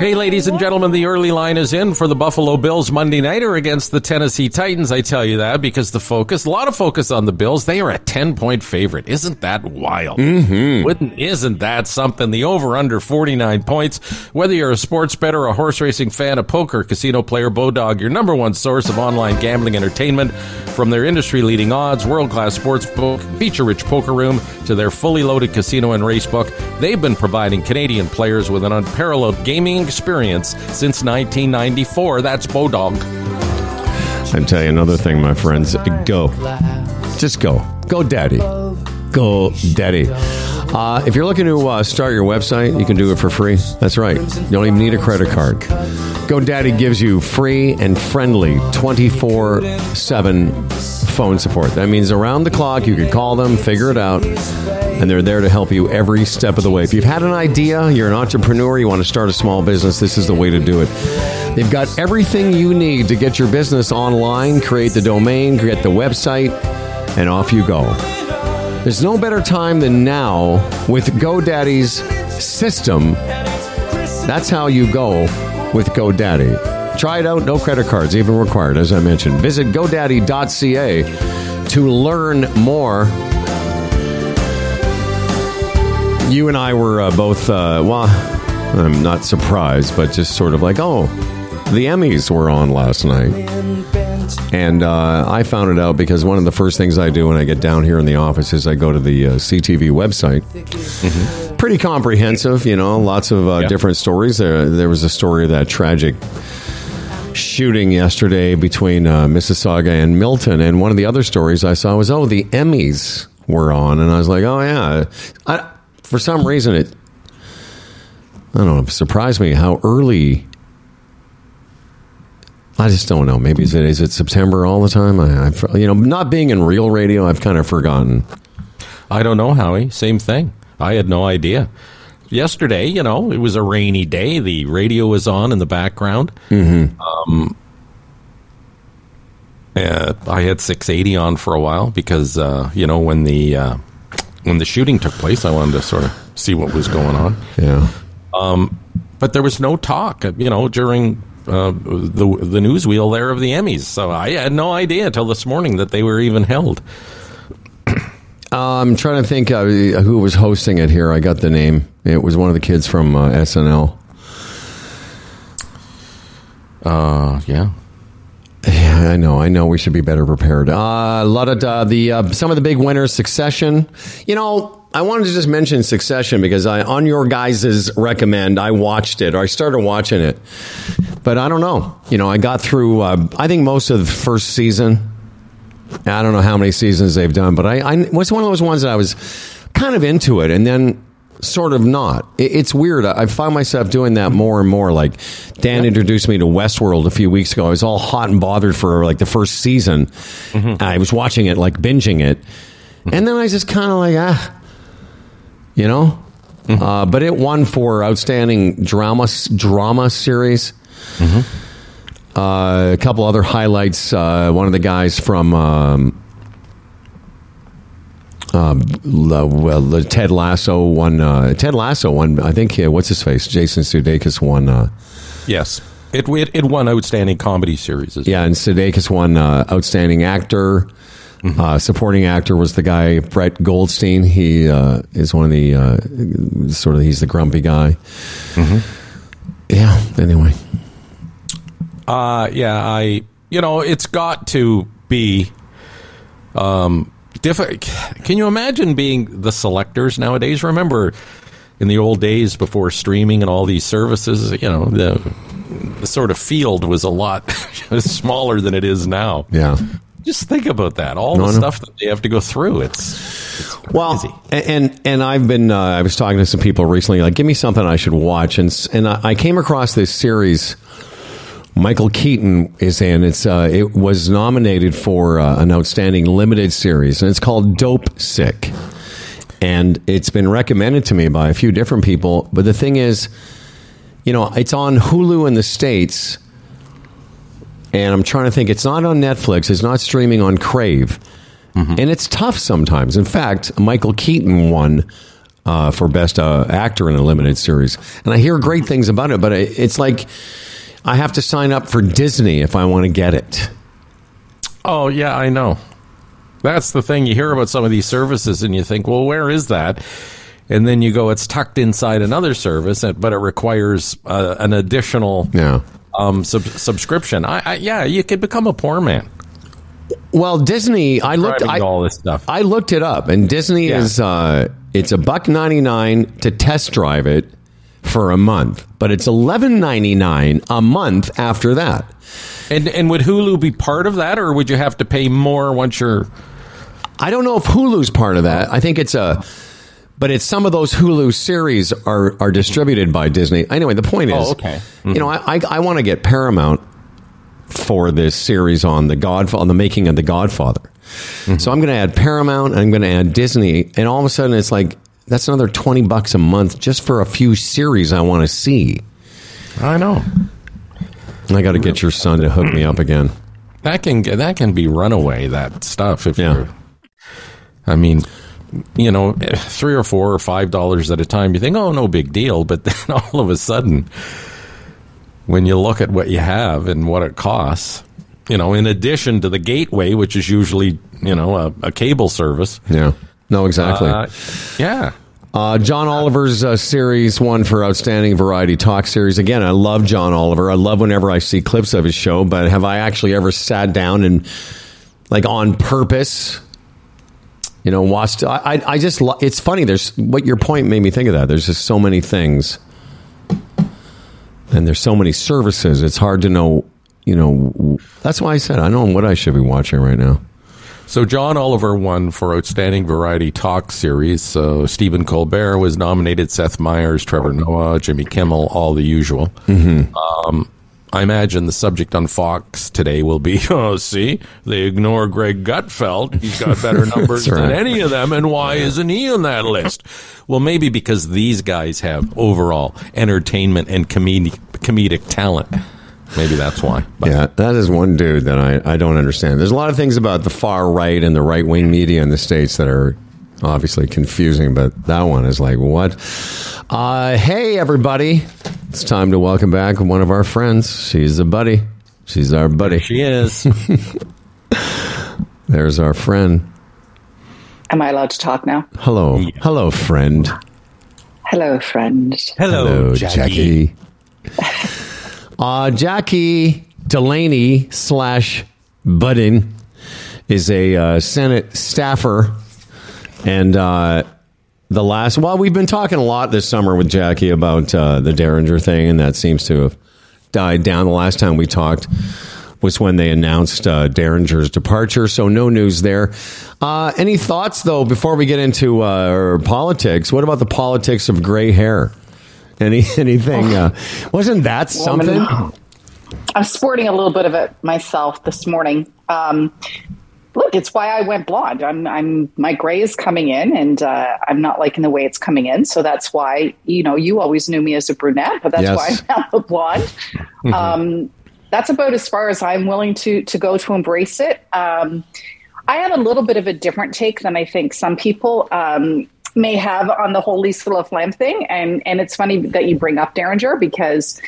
Hey, ladies and gentlemen, the early line is in for the Buffalo Bills Monday nighter against the Tennessee Titans. I tell you that because the focus, a lot of focus on the Bills. They are a 10 point favorite. Isn't that wild? Mm-hmm. Wouldn't, isn't that something? The over under 49 points. Whether you're a sports bettor, a horse racing fan, a poker, casino player, Bodog, your number one source of online gambling entertainment. From their industry leading odds, world class sports book, feature rich poker room, to their fully loaded casino and race book, they've been providing Canadian players with an unparalleled gaming experience since 1994. That's Bodog. I tell you another thing, my friends. Go. Just go. Go, daddy. Go, daddy. Uh, if you're looking to uh, start your website, you can do it for free. That's right. You don't even need a credit card. GoDaddy gives you free and friendly 24 7 phone support. That means around the clock, you can call them, figure it out, and they're there to help you every step of the way. If you've had an idea, you're an entrepreneur, you want to start a small business, this is the way to do it. They've got everything you need to get your business online, create the domain, get the website, and off you go. There's no better time than now with GoDaddy's system. That's how you go with GoDaddy. Try it out, no credit cards even required, as I mentioned. Visit GoDaddy.ca to learn more. You and I were uh, both, uh, well, I'm not surprised, but just sort of like, oh, the Emmys were on last night. And uh, I found it out because one of the first things I do when I get down here in the office is I go to the uh, CTV website. Pretty comprehensive, you know, lots of uh, Yeah. different stories. There, there was a story of that tragic shooting yesterday between uh, Mississauga and Milton. And one of the other stories I saw was, oh, the Emmys were on. And I was like, oh, yeah. I, for some reason, it, I don't know, it surprised me how early. I just don't know. Maybe is it is it September all the time? I, I've, you know, not being in real radio, I've kind of forgotten. I don't know, Howie. Same thing. I had no idea. Yesterday, you know, it was a rainy day. The radio was on in the background. Mm-hmm. Um, uh, I had 680 on for a while because, uh, you know, when the uh, when the shooting took place, I wanted to sort of see what was going on. Yeah, But there was no talk, you know, during uh, the the news wheel there of the Emmys. So I had no idea until this morning that they were even held. I'm trying to think uh, who was hosting it here. I got the name. It was one of the kids from uh, SNL. Uh, yeah. Yeah, I know. I know. We should be better prepared. Uh, a lot of uh, the uh, some of the big winners. Succession. You know, I wanted to just mention Succession because I, on your guys's recommend, I watched it or I started watching it, but I don't know. You know, I got through. Uh, I think most of the first season. I don't know how many seasons they've done, but I, I was one of those ones that I was kind of into it, and then sort of not. It, it's weird. I, find myself doing that more and more. Like Dan introduced me to Westworld a few weeks ago. I was all hot and bothered for like the first season. I was watching it, like binging it, and then I was just kind of like ah, you know. Uh, but it won for outstanding drama drama series. Uh, a couple other highlights. Uh, one of the guys from um, um, well, the Ted Lasso won. Uh, Ted Lasso won. I think. Uh, what's his face? Jason Sudeikis won. Uh, Yes. It, it, it won outstanding comedy series. yeah, and Sudeikis won uh, outstanding actor. Uh, supporting actor was the guy Brett Goldstein. He uh, is one of the uh, sort of he's the grumpy guy. Yeah. Anyway, Uh, yeah, I, you know, it's got to be, um, diff- Can you imagine being the selectors nowadays? Remember in the old days before streaming and all these services, you know, the, the sort of field was a lot [laughs] smaller than it is now. yeah. Just think about that. All No, the stuff that they have to go through. It's, it's Well, crazy. and and I've been uh, I was talking to some people recently, like, give me something I should watch, and and I I came across this series. Michael Keaton is in. It's uh, it was nominated for uh, an outstanding limited series, and it's called Dopesick, and it's been recommended to me by a few different people. But the thing is, you know, it's on Hulu in the states, and I'm trying to think. It's not on Netflix. It's not streaming on Crave, and it's tough sometimes. In fact, Michael Keaton won uh, for best uh, actor in a limited series, and I hear great things about it. But it, it's like I have to sign up for Disney if I want to get it. Oh yeah, I know. That's the thing. You hear about some of these services, and you think, "Well, where is that?" And then you go, "It's tucked inside another service, but it requires uh, an additional Yeah. um, sub- subscription." I, I, yeah, you could become a poor man Well, Disney. I looked. I, all this stuff. I looked it up, and Disney Yeah. is uh, it's a buck ninety nine to test drive it for a month, but it's eleven ninety nine a month after that. and and would Hulu be part of that, or would you have to pay more once you're? I don't know if Hulu's part of that. I think it's a, but it's some of those Hulu series are are distributed by Disney. Anyway, the point oh, is, Oh, okay. you know, mm-hmm. I I, I want to get Paramount for this series on the God on the making of the Godfather. Mm-hmm. So I'm going to add Paramount. I'm going to add Disney, and all of a sudden it's like that's another twenty bucks a month just for a few series I want to see. I know I got to get your son to hook me up again. that can that can be runaway that stuff if Yeah. you're. I mean, you know, [laughs] three or four or five dollars at a time. You think, oh, no big deal, but [laughs] then all of a sudden, when you look at what you have and what it costs, you know, in addition to the gateway, which is usually you know a, a cable service, Yeah. No, exactly. uh, yeah, Uh, John Oliver's uh, series one for Outstanding Variety Talk series. Again, I love John Oliver. I love whenever I see clips of his show, but have I actually ever sat down and, like, on purpose, you know, watched? I, I, I just, lo- it's funny. There's what your point made me think of that. There's just so many things, and there's so many services. It's hard to know, you know, that's why I said I don't know what I should be watching right now. So John Oliver won for Outstanding Variety Talk Series. So Stephen Colbert was nominated, Seth Meyers, Trevor Noah, Jimmy Kimmel, all the usual. Mm-hmm. Um, I imagine the subject on Fox today will be, [laughs] oh, see, they ignore Greg Gutfeld. He's got [laughs] better numbers right. than any of them, and why isn't he on that list? Well, maybe because these guys have overall entertainment and comedic, comedic talent. Maybe that's why. But Yeah, that is one dude that I, I don't understand. There's a lot of things about the far right and the right wing media in the States that are obviously confusing, but that one is like, what? Uh, hey, everybody. It's time to welcome back one of our friends. She's a buddy. She's our buddy. she is. [laughs] There's our friend. Am I allowed to talk now? Hello. Hello, friend. Hello, friend. Hello, Jackie. [laughs] uh, Jackie Delaney slash Budden is a uh, Senate staffer, and uh, the last. Well, we've been talking a lot this summer with Jackie about uh, the Derringer thing, and that seems to have died down. The last time we talked was when they announced uh, Derringer's departure. So no news there. Uh, any thoughts though before we get into uh, politics? What about the politics of gray hair? [laughs] Any anything? Uh, wasn't that something? [coughs] I'm sporting a little bit of it myself this morning. Um, look, it's why I went blonde. I'm, I'm, my gray is coming in, and uh, I'm not liking the way it's coming in. So that's why, you know, you always knew me as a brunette, but that's Yes. why [laughs] I'm now a blonde. Um, that's about as far as I'm willing to to go to embrace it. Um, I have a little bit of a different take than I think some people um, may have on the whole Lisa LaFlamme thing, and and it's funny that you bring up Derringer because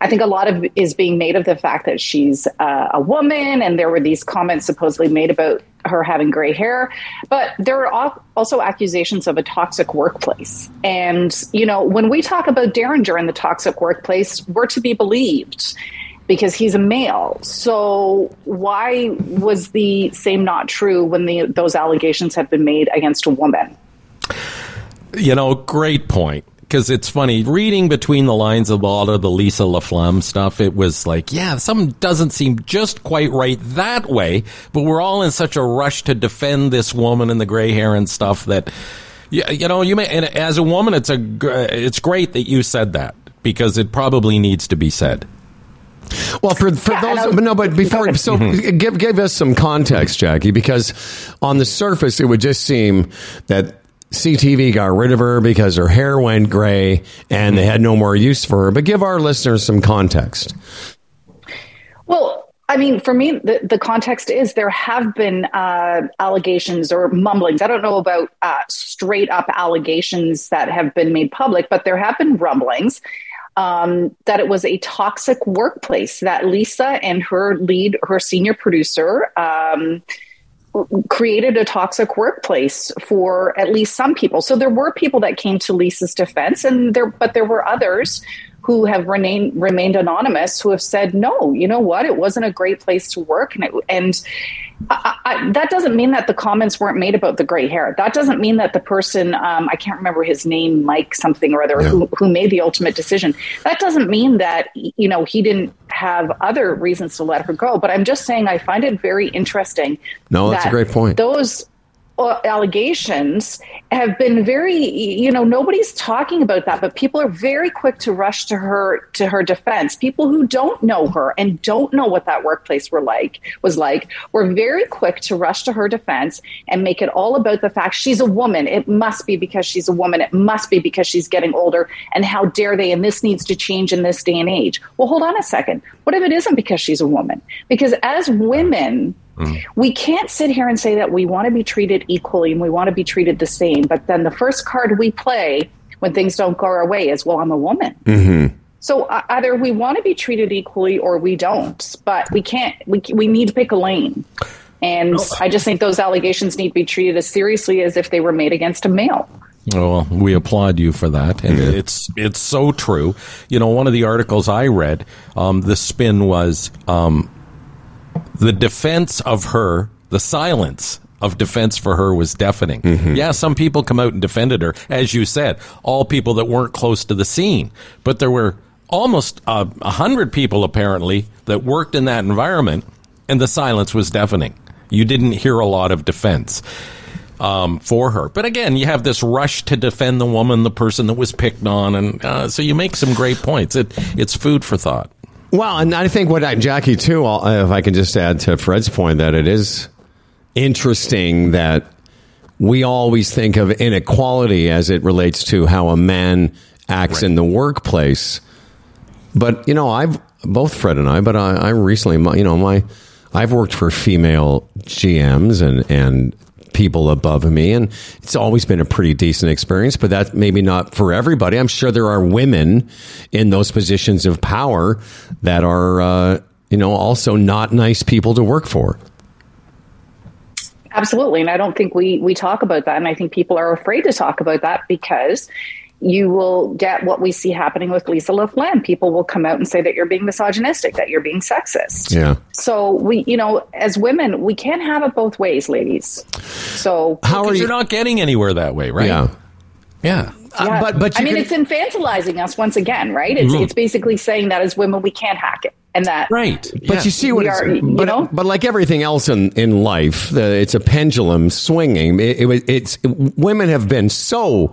I think a lot of is being made of the fact that she's uh, a woman, and there were these comments supposedly made about her having gray hair. But there are also accusations of a toxic workplace. And, you know, when we talk about Derringer in the toxic workplace, we're to be believed because he's a male. So why was the same not true when the, those allegations have been made against a woman? You know, great point. Because it's funny, reading between the lines of all of the Lisa LaFlamme stuff, it was like, yeah, something doesn't seem just quite right that way. But we're all in such a rush to defend this woman and the gray hair and stuff that, yeah, you know, you may, and as a woman, it's a, gr- it's great that you said that because it probably needs to be said. Well, for for Yeah, those, but no, but before, [laughs] so give give us some context, Jackie, because on the surface it would just seem that CTV got rid of her because her hair went gray and they had no more use for her. But give our listeners some context. Well, I mean, for me, the, the context is there have been uh, allegations or mumblings. I don't know about uh, straight up allegations that have been made public, but there have been rumblings um, that it was a toxic workplace, that Lisa and her lead, her senior producer, um, created a toxic workplace for at least some people. So there were people that came to Lisa's defense, and there, but there were others who have remained remained anonymous who have said, no, you know what, it wasn't a great place to work, and it, and I, I, that doesn't mean that the comments weren't made about the gray hair. That doesn't mean that the person, um, I can't remember his name, Mike something or other, who, who made the ultimate decision. That doesn't mean that, you know, he didn't have other reasons to let her go. But I'm just saying I find it very interesting. No, that's a great point. Those allegations have been very you know nobody's talking about that but people are very quick to rush to her to her defense. People who don't know her and don't know what that workplace were like was like were very quick to rush to her defense and make it all about the fact she's a woman. It must be because she's a woman. It must be because she's getting older. And how dare they? And this needs to change in this day and age. Well hold on a second. What if it isn't because she's a woman? Because as women we can't sit here and say that we want to be treated equally and we want to be treated the same, but then the first card we play when things don't go our way is, well, I'm a woman. So uh, either we want to be treated equally or we don't, but we can't, we, we need to pick a lane. And I just think those allegations need to be treated as seriously as if they were made against a male. Well, we applaud you for that, and it's it's so true. You know, one of the articles I read, um, the spin was um, the defense of her, the silence of defense for her was deafening. Yeah, some people come out and defended her, as you said, all people that weren't close to the scene, but there were almost uh, a hundred people apparently that worked in that environment, and the silence was deafening. You didn't hear a lot of defense um, for her. But again, you have this rush to defend the woman, the person that was picked on, and uh, so you make some great points. It it's food for thought. Well, and I think what I, Jackie too, I'll- if I can just add to Fred's point, that it is interesting that we always think of inequality as it relates to how a man acts in the workplace. But you know, I've both Fred and I, but I, I recently, my- you know, my I've worked for female GMs and and people above me, and it's always been a pretty decent experience. But that's maybe not for everybody. I'm sure there are women in those positions of power that are, uh, you know, also not nice people to work for. Absolutely. And I don't think we we talk about that. And I think people are afraid to talk about that because you will get what we see happening with Lisa LaFlamme. People will come out and say that you're being misogynistic, that you're being sexist. Yeah. So we, you know, as women, we can't have it both ways, ladies. So How are you? you're not getting anywhere that way, right? Yeah. Yeah. Uh, but but I mean, can- it's infantilizing us once again, right? It's it's basically saying that as women we can't hack it, and that Right. But you see what We it's, are, you but, know? but like everything else in, in life, the, it's a pendulum swinging. It, it, was- it's women have been so,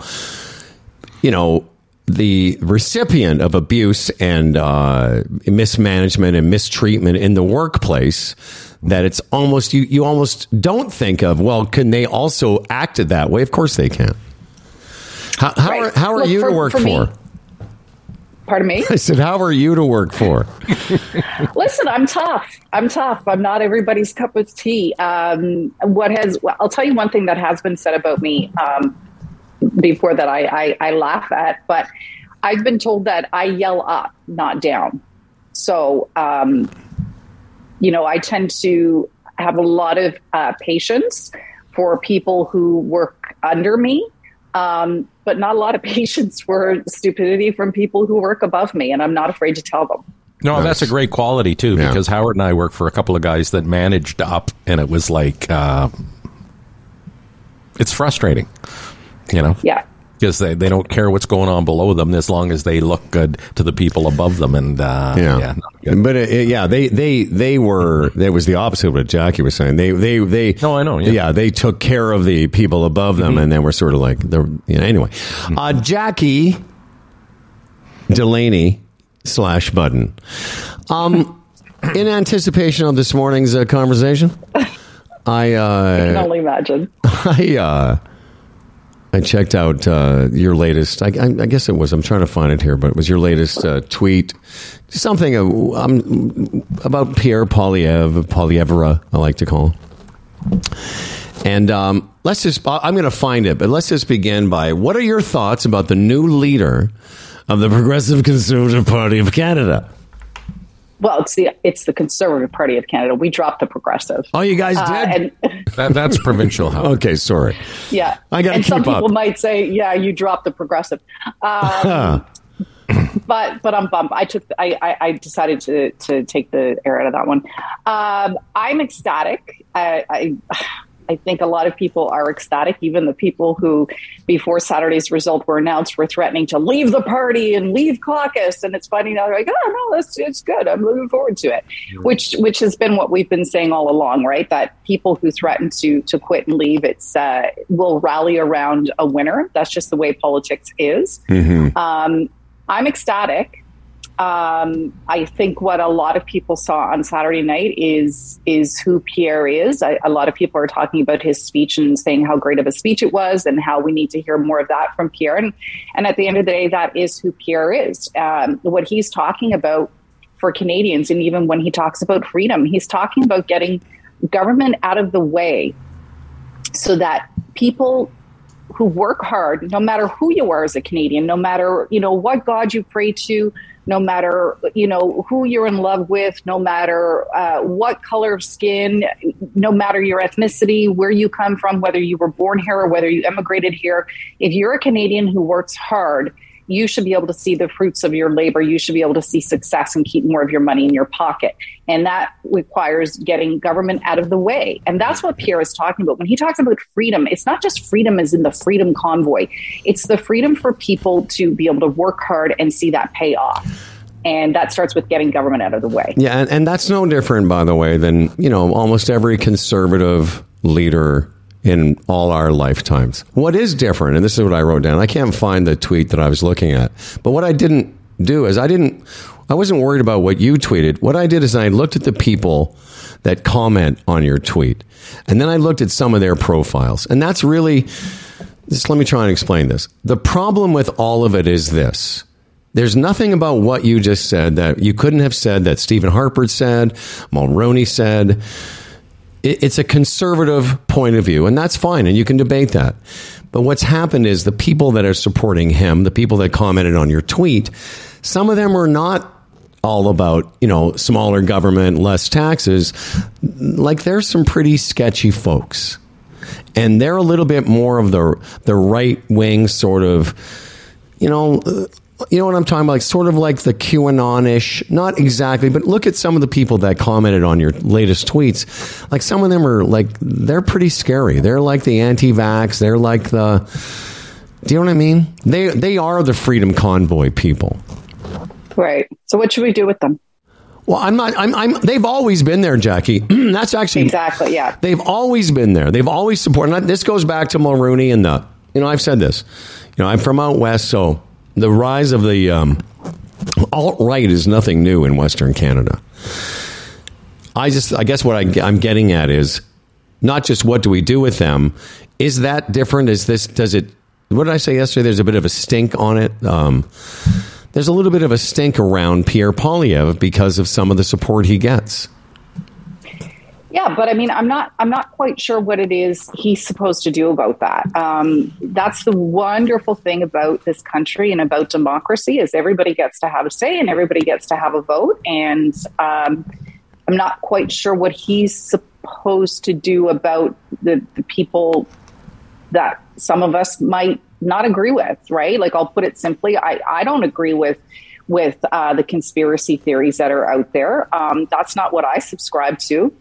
you know, the recipient of abuse and uh, mismanagement and mistreatment in the workplace that it's almost you you almost don't think of well can they also act that way of course they can how, how, Right. are, how are Look, you for- to work for me- for Pardon me. [laughs] i said how are you to work for [laughs] Listen, I'm tough. I'm tough. I'm not everybody's cup of tea. Um, what has? Well, I'll tell you one thing that has been said about me um, before that I, I, I laugh at, but I've been told that I yell up, not down. So, um, you know, I tend to have a lot of uh, patience for people who work under me. Um, but not a lot of [laughs] patience for stupidity from people who work above me, and I'm not afraid to tell them. No, that's a great quality too, Yeah. because Howard and I worked for a couple of guys that managed up, and it was like, uh, it's frustrating, you know, Yeah. because they, they don't care what's going on below them as long as they look good to the people above them, and uh, Yeah, yeah, but it, it- yeah, they they they were. That was the opposite of what Jackie was saying. They they they. No, I know, yeah. they took care of the people above them, and then were sort of like they're. You know, anyway, uh, Jackie Delaney slash Budden. Um, [laughs] in anticipation of this morning's uh, conversation, I uh, I can only imagine. [laughs] I uh, I checked out uh, your latest. I, I, I guess it was. I'm trying to find it here, but it was your latest uh, tweet. Something uh, um, about Pierre Poilievre, Polyevra, I like to call him. And um, let's just. I'm going to find it, but let's just begin by what are your thoughts about the new leader of the Progressive Conservative Party of Canada? Well, it's the it's the Conservative Party of Canada. We dropped the Progressive. Oh, you guys Uh, did. and [laughs] That, that's provincial, Howard. okay, sorry. yeah, I gotta and some keep up. people might say, "Yeah, you dropped the Progressive." Um, [laughs] but but I'm bummed. I took I, I, I decided to to take the air out of that one. Um, I'm ecstatic. I, I I think a lot of people are ecstatic. Even the people who, before Saturday's result were announced, were threatening to leave the party and leave caucus. And it's funny now they're like, oh no, that's it's good. I'm looking forward to it. Which which has been what we've been saying all along, right? That people who threaten to to quit and leave, it's uh, will rally around a winner. That's just the way politics is. Um, I'm ecstatic. Um, I think what a lot of people saw on Saturday night is is who Pierre is. I, a lot of people are talking about his speech and saying how great of a speech it was, and how we need to hear more of that from Pierre. And and at the end of the day, that is who Pierre is. Um, what he's talking about for Canadians, and even when he talks about freedom, he's talking about getting government out of the way so that people who work hard, no matter who you are as a Canadian, no matter you know what God you pray to, no matter you know who you're in love with, no matter uh, what color of skin, no matter your ethnicity, where you come from, whether you were born here or whether you emigrated here. If you're a Canadian who works hard you should be able to see the fruits of your labor. You should be able to see success and keep more of your money in your pocket. And that requires getting government out of the way. And that's what Pierre is talking about. When he talks about freedom, it's not just freedom as in the freedom convoy, it's the freedom for people to be able to work hard and see that pay off and that starts with getting government out of the way. Yeah, and, and, that's no different, by the way, than you know almost every conservative leader in all our lifetimes. What is different, and this is what I wrote down. I can't find the tweet that I was looking at, but what I didn't do is I didn't. I wasn't worried about what you tweeted. What I did is I looked at the people that comment on your tweet, and then I looked at some of their profiles, and that's really. Just let me try and explain this. The problem with all of it is this. There's nothing about what you just said that you couldn't have said that Stephen Harper said, Mulroney said, it's a conservative point of view, and that's fine, and you can debate that. But what's happened is the people that are supporting him, the people that commented on your tweet, some of them are not all about you know smaller government, less taxes. Like there's some pretty sketchy folks, and they're a little bit more of the the right wing sort of you know you know what I'm talking about? Like sort of like the QAnon-ish, not exactly, but look at some of the people that commented on your latest tweets. Like some of them are like they're pretty scary. They're like the anti-vax. They're like the. Do you know what I mean? They they are the freedom convoy people. Right. So what should we do with them? Well, I'm not. I'm. I'm they've always been there, Jackie. [clears throat] That's actually exactly. Yeah. They've always been there. They've always supported. This goes back to Mulroney and the. You know, I've said this. You know, I'm from out west, so the rise of the um, alt right is nothing new in Western Canada. I just, I guess what I, I'm getting at is not just what do we do with them. Is that different? Is this, does it, what did I say yesterday? There's a bit of a stink on it. Um, there's a little bit of a stink around Pierre Poilievre because of some of the support he gets. Yeah, but I mean, I'm not. I'm not quite sure what it is he's supposed to do about that. Um, that's the wonderful thing about this country and about democracy is everybody gets to have a say and everybody gets to have a vote. And um, I'm not quite sure what he's supposed to do about the, the people that some of us might not agree with. Right? Like I'll put it simply, I I don't agree with with uh, the conspiracy theories that are out there. Um, that's not what I subscribe to.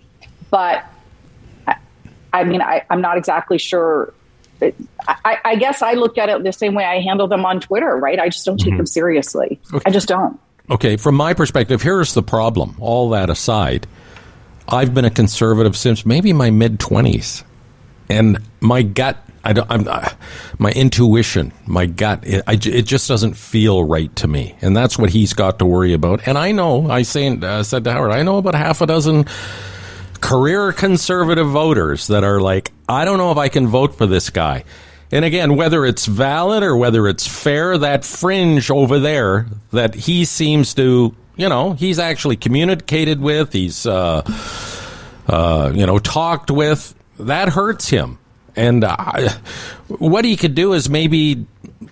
But I, I mean, I, am not exactly sure. I, I, guess I look at it the same way I handle them on Twitter, right? I just don't take mm-hmm. them seriously. Okay. I just don't. Okay, from my perspective, here's the problem. All that aside, I've been a conservative since maybe my mid 20s. And my gut, I don't, I'm, uh, my intuition, my gut, it, I, it, just doesn't feel right to me. And that's what he's got to worry about. And I know, I say, uh, said to Howard, I know about half a dozen career conservative voters that are like, I don't know if I can vote for this guy. And again, whether it's valid or whether it's fair, that fringe over there that he seems to, you know, he's actually communicated with, he's, uh, uh, you know, talked with, that hurts him. And uh, what he could do is maybe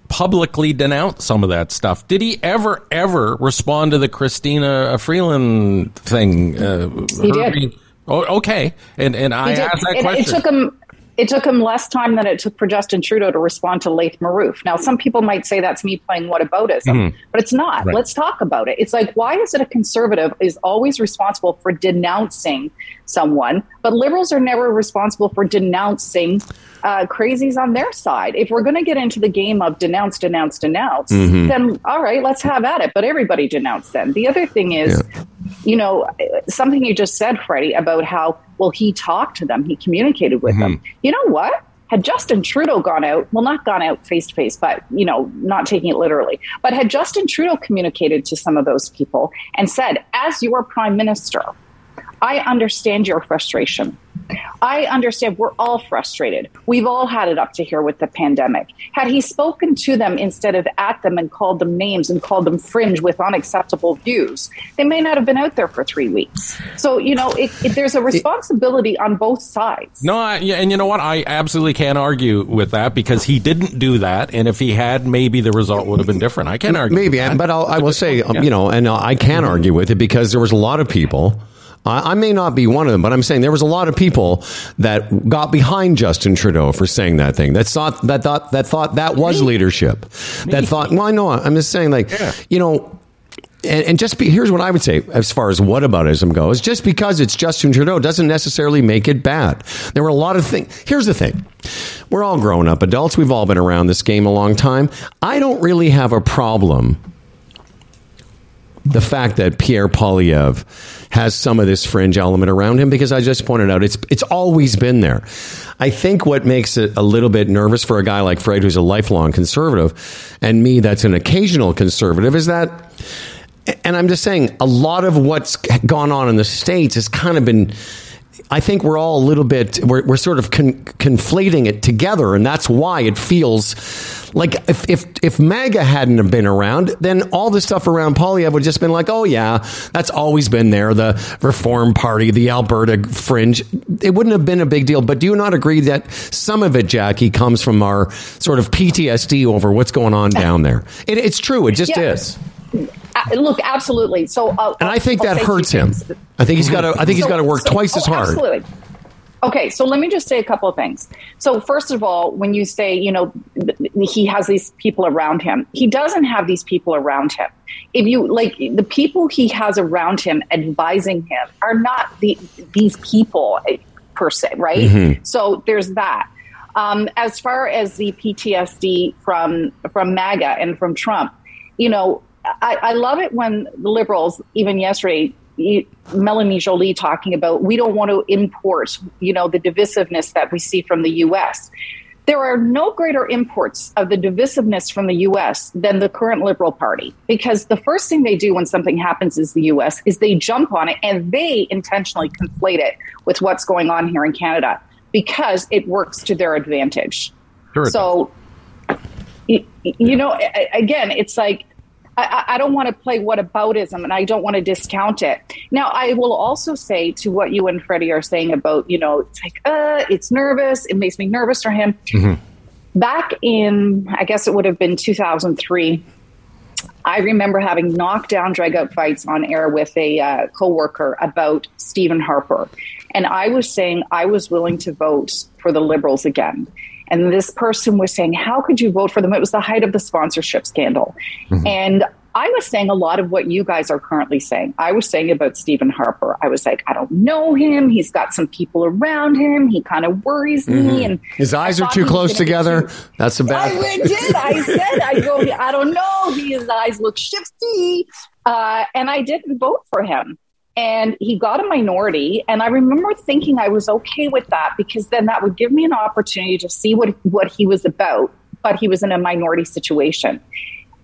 publicly denounce some of that stuff. Did he ever, ever respond to the Chrystia Freeland thing? Uh, he did. Oh, okay. And and I asked that it, question. It took him it took him less time than it took for Justin Trudeau to respond to Laith Marouf. Now, some people might say that's me playing whataboutism, mm-hmm. but it's not. Right. Let's talk about it. It's like, why is it a conservative is always responsible for denouncing someone, but liberals are never responsible for denouncing uh, crazies on their side. If we're going to get into the game of denounce, denounce, denounce, mm-hmm. then all right, let's have at it. But everybody denounce them. The other thing is, yeah you know, something you just said, Freddie, about how, well, he talked to them, he communicated with mm-hmm. them. You know what? Had Justin Trudeau gone out, well, not gone out face to face, but, you know, not taking it literally, but had Justin Trudeau communicated to some of those people and said, as your prime minister, I understand your frustration. I understand we're all frustrated. We've all had it up to here with the pandemic. Had he spoken to them instead of at them and called them names and called them fringe with unacceptable views, they may not have been out there for three weeks. So, you know, it, it, there's a responsibility on both sides. No, I, yeah, and you know what? I absolutely can't argue with that because he didn't do that. And if he had, maybe the result would have been different. I can't argue. Maybe, but I'll, I will say, um, you know, and I can argue with it because there was a lot of people I, I may not be one of them, but I'm saying there was a lot of people that got behind Justin Trudeau for saying that thing. That thought that thought that thought that was Me? leadership. Me? That thought. Well, I know. I'm just saying, like, yeah. you know. And, and, just be, here's what I would say as far as whataboutism goes. Just because it's Justin Trudeau doesn't necessarily make it bad. There were a lot of things. Here's the thing. We're all grown up adults. We've all been around this game a long time. I don't really have a problem the fact that Pierre Poilievre has some of this fringe element around him because I just pointed out it's it's always been there. I think what makes it a little bit nervous for a guy like Fred who's a lifelong conservative and me that's an occasional conservative is that and I'm just saying a lot of what's gone on in the states has kind of been I think we're all a little bit we're, we're sort of con- conflating it together, and that's why it feels like if if if MAGA hadn't have been around, then all the stuff around Poilievre would just been like, oh yeah, that's always been there. The Reform Party, the Alberta Fringe, it wouldn't have been a big deal. But do you not agree that some of it, Jackie, comes from our sort of PTSD over what's going on down there? It, it's true. It just yeah. is. Uh, look, absolutely. So, uh, and I think that hurts him. I think he's got to. I think he's got to work so, twice as oh, hard. Absolutely. Okay, so let me just say a couple of things. So, first of all, when you say, you know, he has these people around him, he doesn't have these people around him. If you like the people he has around him advising him are not the, these people eh, per se, right? Mm-hmm. So, there's that. Um, as far as the PTSD from from MAGA and from Trump, you know, I, I love it when the liberals, even yesterday, Melanie Joly talking about we don't want to import, you know, the divisiveness that we see from the U.S. There are no greater imports of the divisiveness from the U.S. than the current Liberal Party, because the first thing they do when something happens is the U.S. is they jump on it and they intentionally conflate it with what's going on here in Canada because it works to their advantage. Sure so, you, you know, again, it's like I, I don't want to play whataboutism and I don't want to discount it. Now, I will also say to what you and Freddie are saying about, you know, it's like, uh, it's nervous. It makes me nervous for him. Mm-hmm. Back in, I guess it would have been 2003, I remember having knockdown, drag out fights on air with a uh, coworker about Stephen Harper. And I was saying I was willing to vote for the Liberals again. And this person was saying, How could you vote for them? It was the height of the sponsorship scandal. Mm-hmm. And I was saying a lot of what you guys are currently saying. I was saying about Stephen Harper. I was like, I don't know him. He's got some people around him. He kind of worries mm-hmm. me. And his eyes are too close together. Too- [laughs] That's a bad. I did. I [laughs] said, I go. I don't know. His eyes look shifty, uh, and I didn't vote for him and he got a minority. And i remember thinking i was okay with that because then that would give me an opportunity to see what what he was about but he was in a minority situation.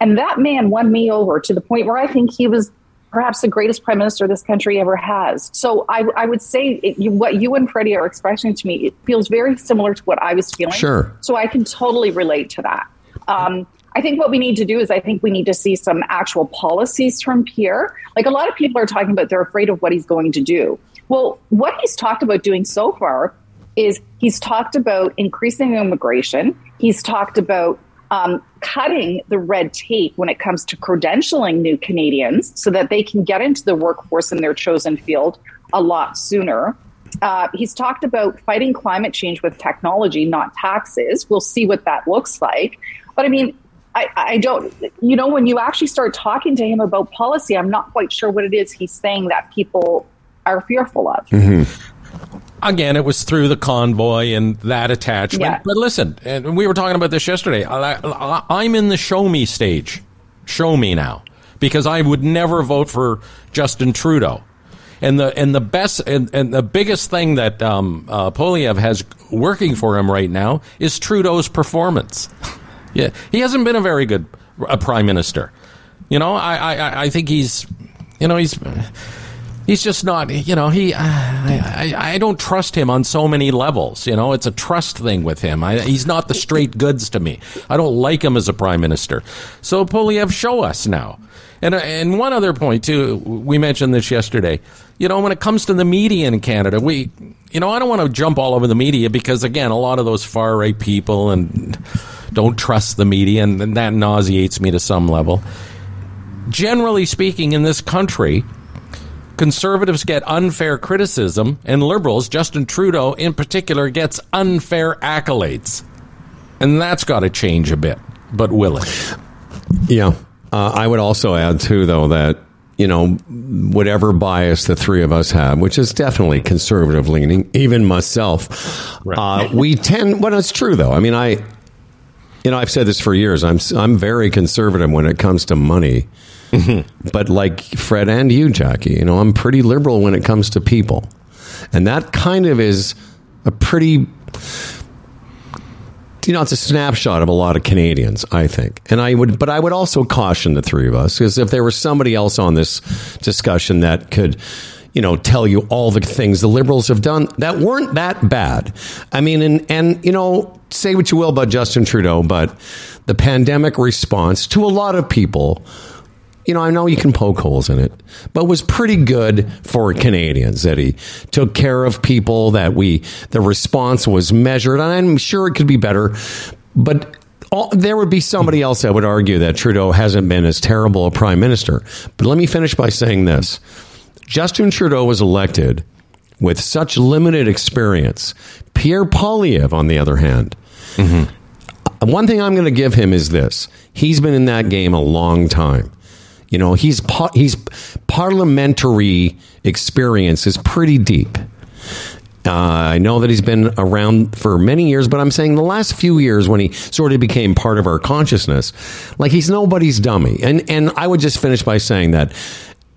And that man won me over to the point where i think he was perhaps the greatest prime minister this country ever has. So i, I would say it, you, what you and freddie are expressing to me it feels very similar to what i was feeling. Sure. So i can totally relate to that. Um, I think what we need to do is I think we need to see some actual policies from Pierre. Like a lot of people are talking about they're afraid of what he's going to do. Well, what he's talked about doing so far is he's talked about increasing immigration. He's talked about um, cutting the red tape when it comes to credentialing new Canadians so that they can get into the workforce in their chosen field a lot sooner. Uh, he's talked about fighting climate change with technology, not taxes. We'll see what that looks like. But I mean, I, I don't, you know, when you actually start talking to him about policy, I'm not quite sure what it is he's saying that people are fearful of. Mm-hmm. Again, it was through the convoy and that attachment. Yeah. But listen, and we were talking about this yesterday. I, I'm in the show me stage. Show me now. Because I would never vote for Justin Trudeau. And the and the best and, and the biggest thing that um, uh, Poilievre has working for him right now is Trudeau's performance. [laughs] Yeah, he hasn't been a very good a prime minister. You know, I, I, I think he's, you know, he's he's just not you know he uh, I, I, I don't trust him on so many levels you know. It's a trust thing with him. I, he's not the straight goods to me. I don't like him as a prime minister. So Poilievre show us now. And uh, and one other point too we mentioned this yesterday you know when it comes to the media in canada we you know i don't want to jump all over the media because again a lot of those far right people and don't trust the media and, and that nauseates me to some level generally speaking in this country conservatives get unfair criticism, and liberals, Justin Trudeau in particular, gets unfair accolades. And that's got to change a bit, but will it? Yeah. Uh, I would also add, too, though, that, you know, whatever bias the three of us have, which is definitely conservative leaning, even myself, right. uh, we tend, well, it's true, though. I mean, I, you know, I've said this for years. I'm, I'm very conservative when it comes to money. Mm-hmm. But like Fred and you, Jackie, you know, I'm pretty liberal when it comes to people. And that kind of is a pretty you know, it's a snapshot of a lot of Canadians, I think. And I would, but I would also caution the three of us because if there was somebody else on this discussion that could, you know, tell you all the things the liberals have done that weren't that bad. I mean, and, and, you know, say what you will about Justin Trudeau, but the pandemic response to a lot of people you know, I know you can poke holes in it, but was pretty good for Canadians that he took care of people, that we, the response was measured. And I'm sure it could be better, but all, there would be somebody else that would argue that Trudeau hasn't been as terrible a prime minister. But let me finish by saying this Justin Trudeau was elected with such limited experience. Pierre Poilievre, on the other hand, mm-hmm. one thing I'm going to give him is this he's been in that game a long time. You know, he's he's parliamentary experience is pretty deep. Uh, I know that he's been around for many years, but I'm saying the last few years when he sort of became part of our consciousness, like he's nobody's dummy. And and I would just finish by saying that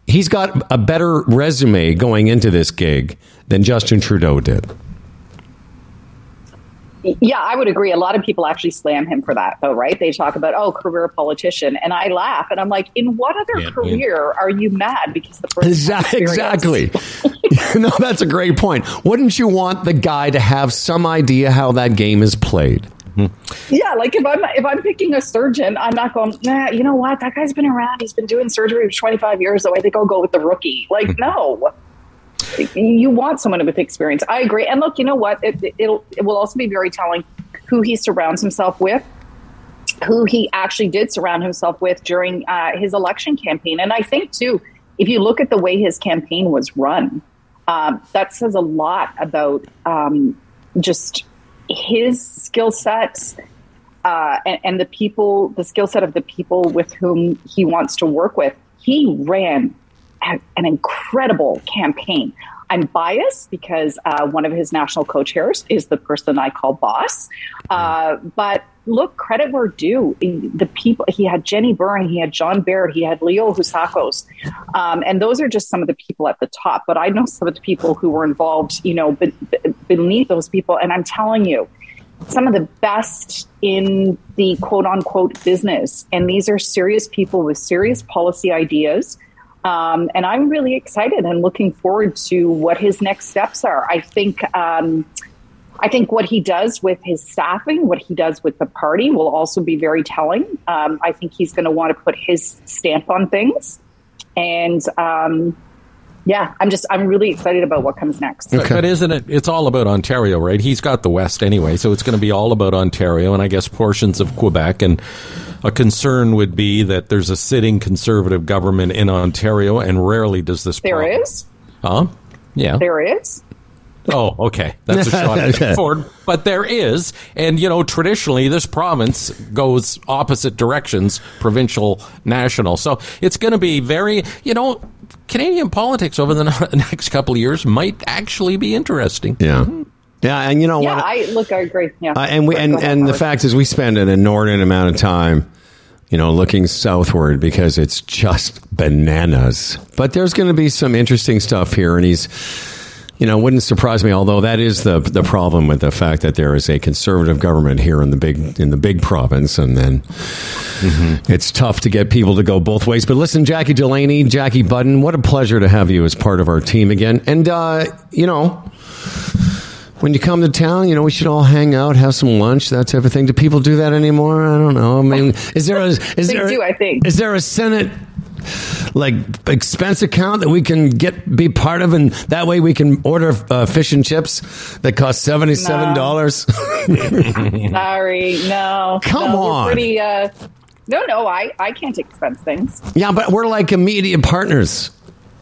he's got a better resume going into this gig than Justin Trudeau did. Yeah, I would agree. A lot of people actually slam him for that, though, right? They talk about, oh, career politician. And I laugh and I'm like, in what other yeah, career yeah. are you mad because the person Exactly. [laughs] no, that's a great point. Wouldn't you want the guy to have some idea how that game is played? Mm-hmm. Yeah, like if I'm if I'm picking a surgeon, I'm not going. Nah, you know what? That guy's been around. He's been doing surgery for 25 years. So I think I'll go with the rookie. Like, mm-hmm. [laughs] no you want someone with experience. I agree. And look, you know what? It, it'll, it will also be very telling who he surrounds himself with, who he actually did surround himself with during uh, his election campaign. And I think, too, if you look at the way his campaign was run, um, that says a lot about um, just his skill sets uh, and, and the people, the skill set of the people with whom he wants to work with. He ran an incredible campaign. I'm biased because uh, one of his national co-chairs is the person I call boss. Uh, but look, credit where due. The people he had Jenny Byrne, he had John Baird, he had Leo Housakos, um, and those are just some of the people at the top. But I know some of the people who were involved, you know, be- beneath those people, and I'm telling you, some of the best in the quote unquote business. And these are serious people with serious policy ideas um, and I'm really excited and looking forward to what his next steps are. I think. Um, I think what he does with his staffing, what he does with the party, will also be very telling. Um, I think he's going to want to put his stamp on things, and um, yeah, I'm just I'm really excited about what comes next. Okay. But isn't it? It's all about Ontario, right? He's got the West anyway, so it's going to be all about Ontario, and I guess portions of Quebec and a concern would be that there's a sitting conservative government in Ontario, and rarely does this. There problem. is. Huh? Yeah. There is. Oh, okay. That's a shot [laughs] forward. But there is. And, you know, traditionally, this province goes opposite directions provincial, national. So it's going to be very, you know, Canadian politics over the [laughs] next couple of years might actually be interesting. Yeah. Yeah, and you know yeah, what? I look, I agree. Yeah, uh, and we and, and the fact is, we spend an inordinate amount of time, you know, looking southward because it's just bananas. But there's going to be some interesting stuff here, and he's, you know, wouldn't surprise me. Although that is the the problem with the fact that there is a conservative government here in the big in the big province, and then it's tough to get people to go both ways. But listen, Jackie Delaney, Jackie Budden, what a pleasure to have you as part of our team again. And, uh, you know, when you come to town, you know, we should all hang out, have some lunch, that type of thing. Do people do that anymore? I don't know. I mean, is there a, is They there, do, I think. is there a Senate like expense account that we can get be part of, and that way we can order uh, fish and chips that cost seventy seven dollars. [laughs] Sorry, no. Come no, on. Pretty, uh, no, no, I, I can't expense things. yeah, but we're like immediate partners.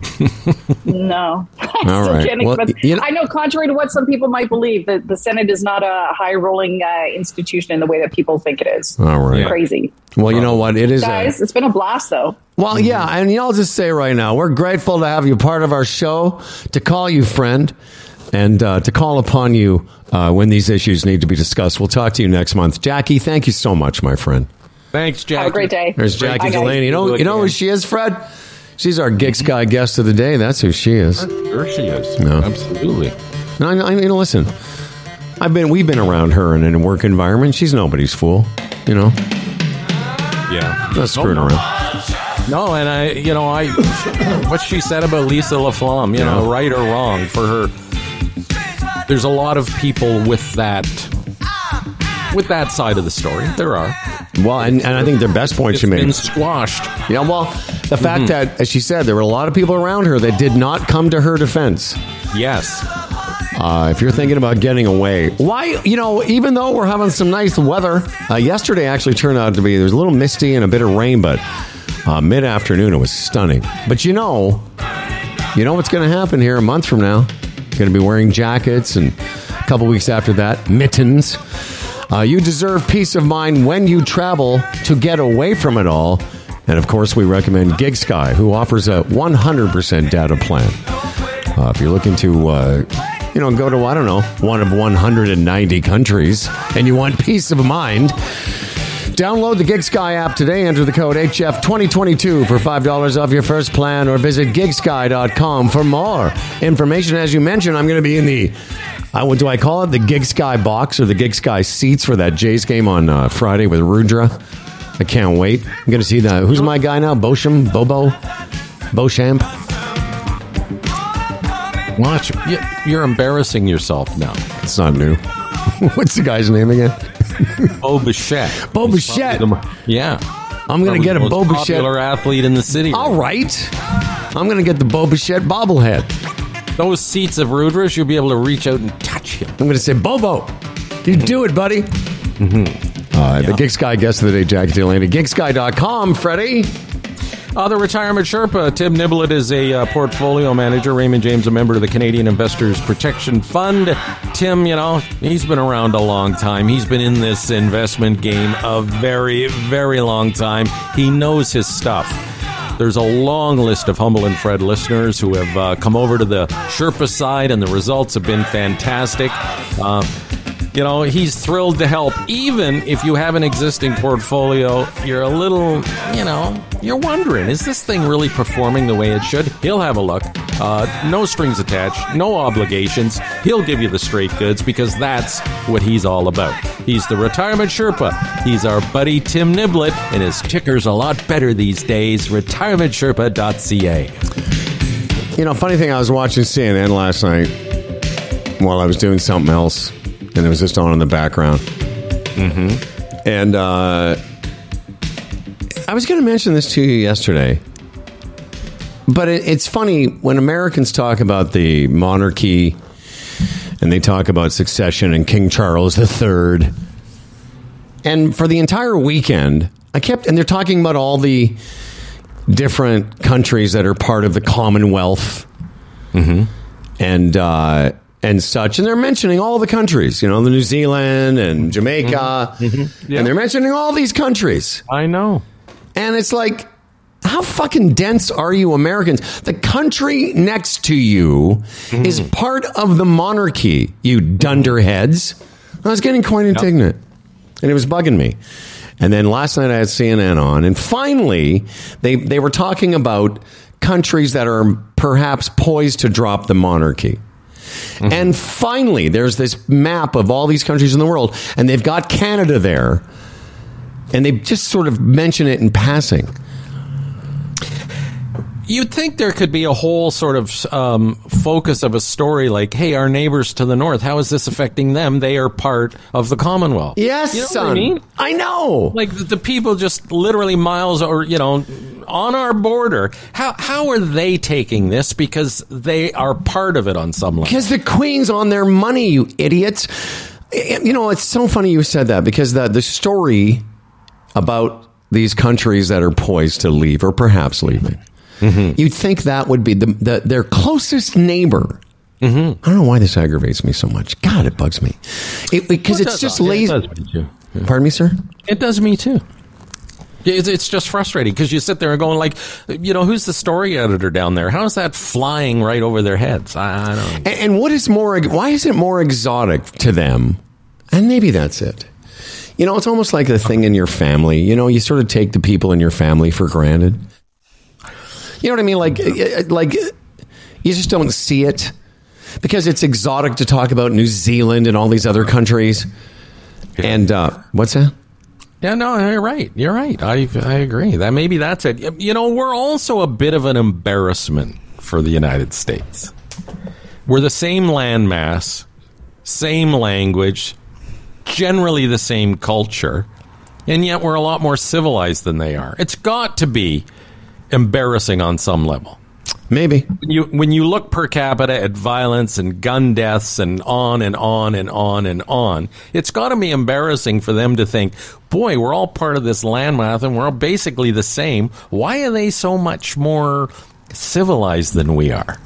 [laughs] No. I [laughs] All still right. can't Well, you know- I know, contrary to what some people might believe, that the Senate is not a high rolling uh, institution in the way that people think it is. All right. Crazy. Well, you know what? It is. a- Guys, it's been a blast, though. Well, yeah, and you know, I'll just say right now, we're grateful to have you part of our show, to call you friend, and uh, to call upon you uh, when these issues need to be discussed. We'll talk to you next month, Jackie. Thank you so much, my friend. Thanks, Jackie. Have a great day. There's Jackie Bye. Delaney. You know, you know who she is, Fred? She's our Gig Sky mm-hmm. guest of the day. That's who she is. Sure she is. No. Absolutely. No, I, I, you know, listen, I've been, we've been around her in a work environment. She's nobody's fool. You know, Yeah. not screwing no. around. No, and I, you know, I, what she said about Lisa LaFlamme, you know, right or wrong for her. There's a lot of people with that, with that side of the story. There are. Well, and, and I think the best point she made. been squashed. Yeah, well, the fact that, as she said, there were a lot of people around her that did not come to her defense. Yes. Uh, if you're thinking about getting away, why, you know, even though we're having some nice weather, uh, yesterday actually turned out to be, there was a little misty and a bit of rain, but uh, mid afternoon it was stunning. But you know, you know what's going to happen here a month from now? Going to be wearing jackets and a couple weeks after that, mittens. Uh, you deserve peace of mind when you travel to get away from it all. And of course, we recommend Gig Sky, who offers a 100% data plan. Uh, if you're looking to, uh, you know, go to, I don't know, one of 190 countries and you want peace of mind, download the Gig Sky app today. Enter the code HF2022 for $5 off your first plan or visit gigsky.com for more information. As you mentioned, I'm going to be in the, what do I call it? The Gig Sky box or the Gig Sky seats for that Jays game on uh, Friday with Rudra. I can't wait. I'm going to see the, who's my guy now? Bosham? Bobo? Beauchamp? Watch. You- You're embarrassing yourself now. It's not new. [laughs] What's the guy's name again? [laughs] Bo Bichette. Bo Bichette. the- Yeah. I'm going to get a Bo most popular Bichette. athlete in the city. All right. I'm going to get the Bo Bichette bobblehead. Those seats of Rudras, you'll be able to reach out and touch him. I'm going to say, Bobo, you do it, buddy. Mm-hmm. Uh, The Gig Sky guest of the day, Jackie Delaney. Gigsky.com, Freddie. Uh, the retirement Sherpa, Tim Niblett is a uh, portfolio manager. Raymond James, a member of the Canadian Investors Protection Fund. Tim, you know, he's been around a long time. He's been in this investment game a very, very long time. He knows his stuff. There's a long list of Humble and Fred listeners who have uh, come over to the Sherpa side, and the results have been fantastic. Uh, you know, he's thrilled to help. Even if you have an existing portfolio, you're a little, you know, you're wondering, is this thing really performing the way it should? He'll have a look. Uh, no strings attached, no obligations. He'll give you the straight goods because that's what he's all about. He's the retirement Sherpa. He's our buddy Tim Niblett, and his ticker's a lot better these days. RetirementSherpa.ca. You know, funny thing, I was watching CNN last night while I was doing something else, and it was just on in the background. Mm-hmm. And uh, I was going to mention this to you yesterday, but it, it's funny when Americans talk about the monarchy and they talk about succession and King Charles III. And for the entire weekend, I kept, and they're talking about all the different countries that are part of the Commonwealth mm-hmm. and uh, and such, and they're mentioning all the countries. You know, the New Zealand and Jamaica, mm-hmm. Mm-hmm. and they're mentioning all these countries. I know. And it's like, how fucking dense are you Americans? The country next to you is hmm. part of the monarchy, you dunderheads. I was getting quite indignant, and it was bugging me. And then last night I had CNN on, and finally they, they were talking about countries that are perhaps poised to drop the monarchy. Mm-hmm. And finally, there's this map of all these countries in the world, and they've got Canada there. and they just sort of mention it in passing. You'd think there could be a whole sort of um, focus of a story like, hey, our neighbors to the north, how is this affecting them? They are part of the Commonwealth. Yes, You know son. I mean? I know. Like the people just literally miles or, you know, on our border. How, how are they taking this? Because they are part of it on some level. Because the Queen's on their money, you idiots. You know, it's so funny you said that because the, the story about these countries that are poised to leave or perhaps leaving, Mm-hmm. you'd think that would be the, the their closest neighbor. Mm-hmm. I don't know why this aggravates me so much. God, it bugs me. It, because Well, it it's just it lazy. does me too. Pardon me, sir? It does me too. It's, it's just frustrating because you sit there and going like, you know, who's the story editor down there? How is that flying right over their heads? I, I don't. And, and what is more? Why is it more exotic to them? And maybe that's it. You know, it's almost like the thing in your family. You know, you sort of take the people in your family for granted. You know what I mean? Like, like you just don't see it because it's exotic to talk about New Zealand and all these other countries. And uh, what's that? Yeah, no, you're right. You're right. I I agree. That maybe that's it. You know, we're also a bit of an embarrassment for the United States. We're the same landmass, same language, generally the same culture, and yet we're a lot more civilized than they are. It's got to be embarrassing on some level. Maybe. When you when you look per capita at violence and gun deaths and on and on and on and on, it's got to be embarrassing for them to think, "Boy, we're all part of this landmass and we're all basically the same. Why are they so much more civilized than we are?"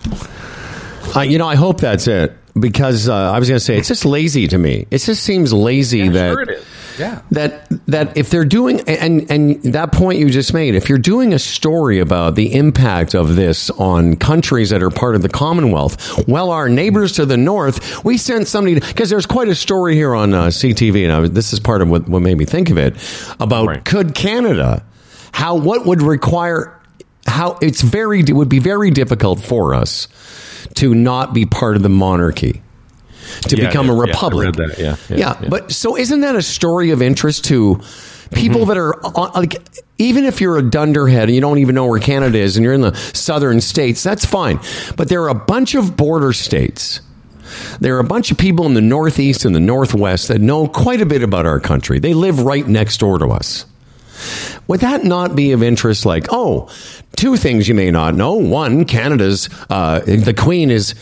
Uh, you know, I hope that's it because uh, I was going to say it's just lazy to me. It just seems lazy that. sure. Yeah. that that if they're doing and and that point you just made if you're doing a story about the impact of this on countries that are part of the commonwealth well our neighbors to the north we sent somebody because there's quite a story here on uh, ctv and I this is part of what, what made me think of it about Right. could canada how what would require how it's very it would be very difficult for us to not be part of the monarchy to Yeah, become yeah, a yeah, republic. read that, yeah, yeah, yeah, yeah. but so isn't that a story of interest to people Mm-hmm. that are on, like even if you're a dunderhead and you don't even know where Canada is and you're in the southern states that's fine. But there are a bunch of border states. There are a bunch of people in the northeast and the northwest that know quite a bit about our country. They live right next door to us. Would that not be of interest like oh two things you may not know. One canada's uh, the queen is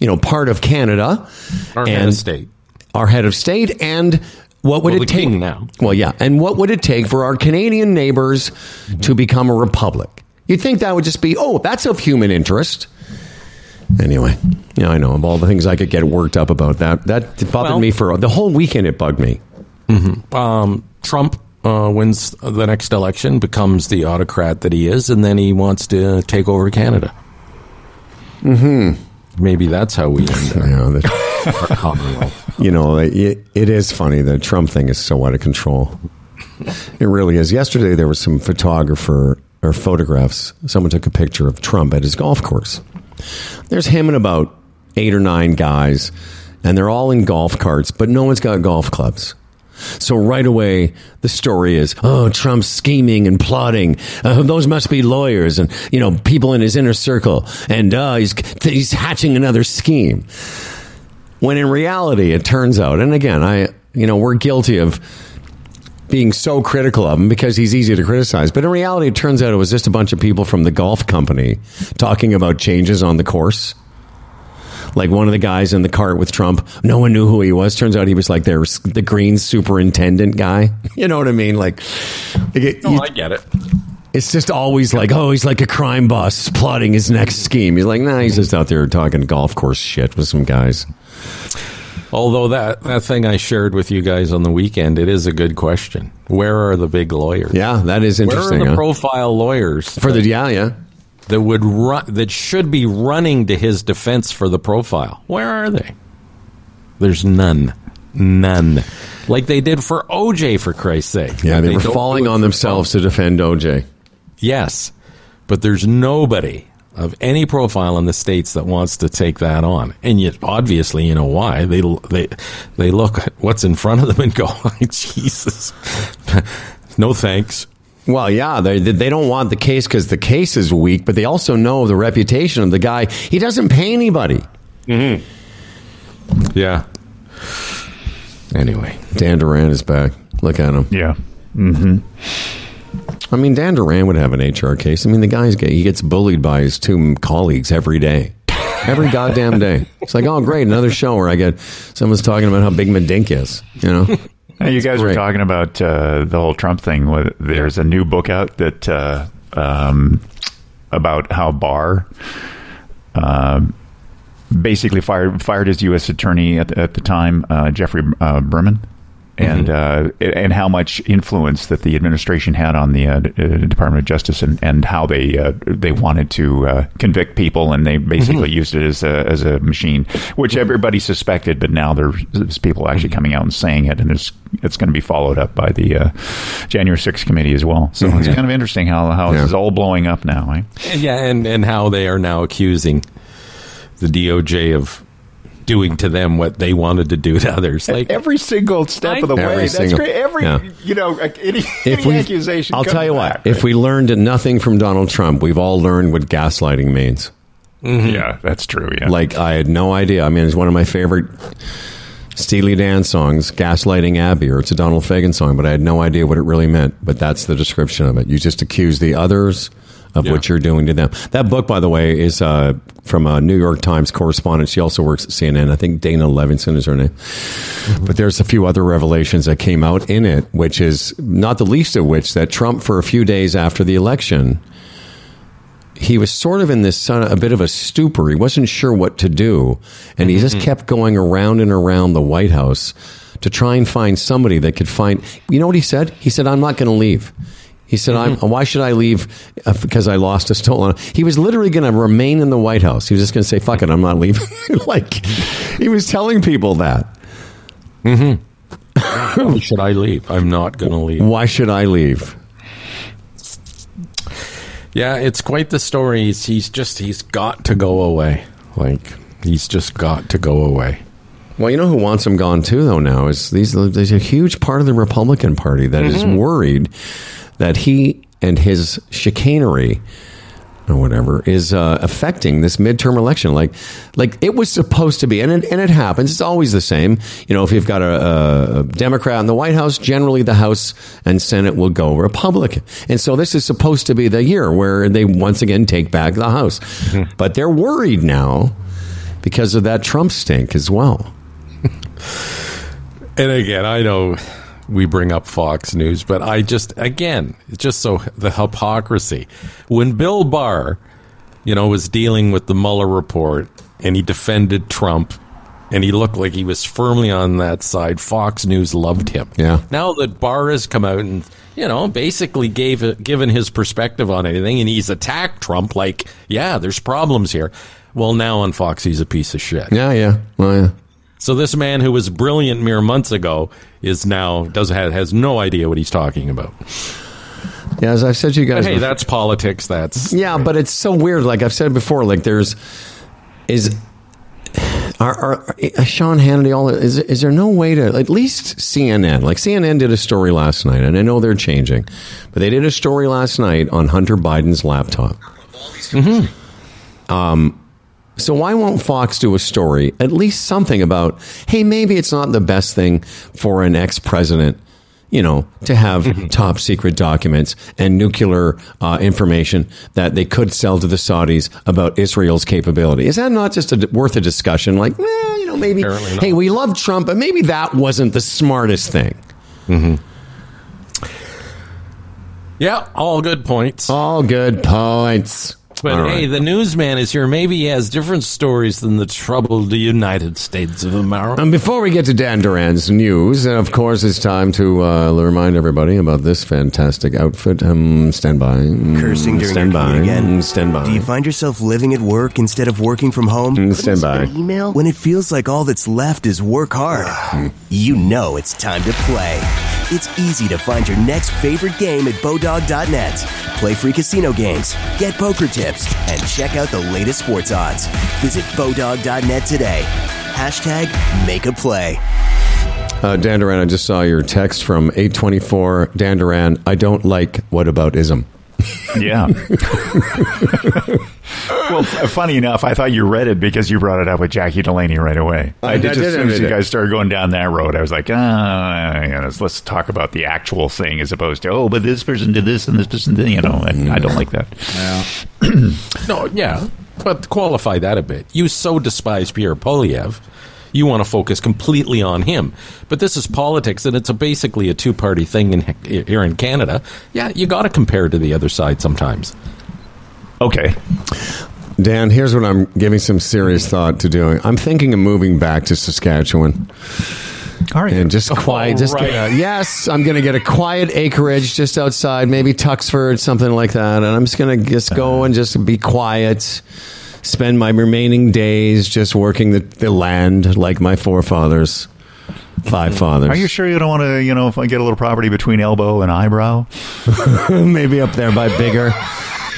you know part of canada Our head of state. our head of state and what would Well, it take now. well yeah and what would it take for our canadian neighbors to become a republic you'd think that would just be oh that's of human interest anyway yeah i know of all the things i could get worked up about that that bothered Well- me for the whole weekend it bugged me um, Trump uh, wins the next election, becomes the autocrat that he is, and then he wants to take over Canada. Mm-hmm. Maybe that's how we end our, [laughs] you know, that, our Commonwealth. you know it, it is funny the trump thing is so out of control. It really is. Yesterday there was some photographer or photographs someone took a picture of trump at his golf course. There's him and about eight or nine guys and they're all in golf carts but no one's got golf clubs so right away the story is oh trump's scheming and plotting. Uh, those must be lawyers and you know people in his inner circle. And uh, he's he's hatching another scheme. When in reality it turns out and again i you know we're guilty of being so critical of him because he's easy to criticize. But in reality it turns out it was just a bunch of people from the golf company talking about changes on the course like one of the guys in the cart with Trump, no one knew who he was. Turns out he was like their the green superintendent guy. [laughs] You know what I mean? Like, like it- you- I get it. it's just always like, oh, he's like a crime boss plotting his next scheme. He's like, nah, he's just out there talking golf course shit with some guys. Although that, that thing I shared with you guys on the weekend, it is a good question. Where are the big lawyers? Yeah, that is Where are interesting. the huh? profile lawyers For the yeah, yeah. That would run, that should be running to his defense for the profile? Where are they? There's none, none. Like they did for OJ, for Christ's sake. Yeah, they, were falling on themselves to defend OJ. Yes, but there's nobody of any profile in the states that wants to take that on, and yet obviously, you know why they they they look at what's in front of them and go, [laughs] "Jesus, [laughs] No thanks. Well, yeah, they they don't want the case because the case is weak, but they also know the reputation of the guy. He doesn't pay anybody. Mm-hmm. Yeah. Anyway, Dan Duran is back. Look at him. Yeah. Mm-hmm. I mean, Dan Duran would have an HR case. I mean, the guy's gay. He gets bullied by his two colleagues every day. Every goddamn day. It's like, oh, great, another show where I get someone's talking about how big my dink is. You know? Hey, you guys were talking about uh, the whole Trump thing. There's a new book out that uh, um, about how Barr um basically fired fired his U.S. attorney at, at the time, uh, Geoffrey uh, Berman, and uh, and how much influence that the administration had on the uh, uh, Department of Justice and, and how they uh, they wanted to uh, convict people and they basically used it as a as a machine, which everybody suspected, but now there's people actually coming out and saying it, and it's it's going to be followed up by the uh, January 6th committee as well. So it's kind of interesting how how Yeah. this is all blowing up now. Eh? Yeah, and and how they are now accusing the DOJ of doing to them what they wanted to do to others. Like every single step of the Every way. That's single- great. Every yeah. you know like, any, If any we, accusation. I'll tell you back, what. If we learned nothing from Donald Trump, we've all learned what gaslighting means. Mm-hmm. yeah, that's true. Yeah, Like I had no idea. I mean, it's one of my favorite Steely Dan songs, "Gaslighting Abbie," or it's a Donald Fagen song, but I had no idea what it really meant. But that's the description of it. You just accuse the others of Yeah. what you're doing to them. That book, by the way, is uh, from a New York Times correspondent. She also works at CNN. I think Dana Levinson is her name. But there's a few other revelations that came out in it, which is not the least of which that Trump, for a few days after the election, he was sort of in this son- a bit of a stupor. He wasn't sure what to do, and he just kept going around and around the White House to try and find somebody that could find. You know what he said? He said, "I'm not going to leave." He said, I'm, mm-hmm. "Why should I leave? Uh, because I lost a stolen." He was literally going to remain in the White House. He was just going to say, "Fuck it, I'm not leaving." [laughs] like he was telling people that. Mm-hmm. [laughs] why should I leave? I'm not going to leave. Why should I leave? Yeah, it's quite the story. He's, he's just he's got to go away. Like he's just got to go away. Well, you know who wants him gone too, though. Now is these. There's a huge part of the Republican Party that is mm-hmm. worried that he and his chicanery or whatever is uh, affecting this midterm election. Like, like it was supposed to be, and it, and it happens. It's always the same. You know, if you've got a, a Democrat in the White House, generally the House and Senate will go Republican. And so this is supposed to be the year where they once again take back the House. But they're worried now because of that Trump stink as well. [laughs] And again, I know we bring up Fox News, but I just again, it's just so the hypocrisy. When Bill Barr, you know, was dealing with the Mueller report and he defended Trump and he looked like he was firmly on that side, Fox News loved him. Yeah. Now that Barr has come out and you know, basically gave given his perspective on anything, and he's attacked Trump like, yeah, there's problems here. Well, now on Fox, he's a piece of shit. Yeah, yeah. Well, yeah. So this man who was brilliant mere months ago is now does has, has no idea what he's talking about. Yeah, as I've said to you guys. Hey, before- that's politics. That's yeah, but it's so weird. Like I've said before, like there's is are, are uh, Sean Hannity all is is there no way to at least CNN like CNN did a story last night, and I know they're changing, but they did a story last night on Hunter Biden's laptop. Um, so why won't Fox do a story, at least something about, hey, maybe it's not the best thing for an ex president, you know, to have top secret documents and nuclear uh, information that they could sell to the Saudis about Israel's capability. Is that not just a, worth a discussion? Like, eh, you know, maybe, hey, we love Trump, but maybe that wasn't the smartest thing. yeah, all good points. All good points. But All hey, the newsman is here. Maybe he has different stories than the troubled United States of America. And before we get to Dan Duran's news, and of course, it's time to uh, remind everybody about this fantastic outfit. Um, stand by. Mm, Cursing during stand your by. again? Mm, Stand by. Do you find yourself living at work instead of working from home? Mm, stand by. Email? When it feels like all that's left is work hard, you know it's time to play. It's easy to find your next favorite game at Bodog.net. Play free casino games, get poker tips, and check out the latest sports odds. Visit Bodog.net today. Hashtag make a play. Uh, Dan Duran, I just saw your text from 824. Dan Duran, I don't like what about ism. Yeah. [laughs] well, f- funny enough, I thought you read it because you brought it up with Jackie Delaney right away. I I, did- just, I as soon as you guys started going down that road, I was like, ah, you know, let's, let's talk about the actual thing as opposed to, oh, but this person did this and this person did, you know, and I don't like that. [clears throat] No, yeah, but qualify that a bit. You so despise Pierre Poilievre, you want to focus completely on him. But this is politics, and it's a basically a two-party thing in, here in Canada. Yeah, you got to compare to the other side sometimes. Okay. Dan, here's what I'm giving some serious thought to doing. I'm thinking of moving back to Saskatchewan All right. and just oh, quiet. just right. get a- yes, I'm going to get a quiet acreage just outside, maybe Tuxford, something like that, and I'm just going to just go uh. and just be quiet. Spend my remaining days just working the, the land like my forefathers, five fathers. Are you sure you don't want to, you know, if I get a little property between elbow and eyebrow? [laughs] maybe up there by Biggar.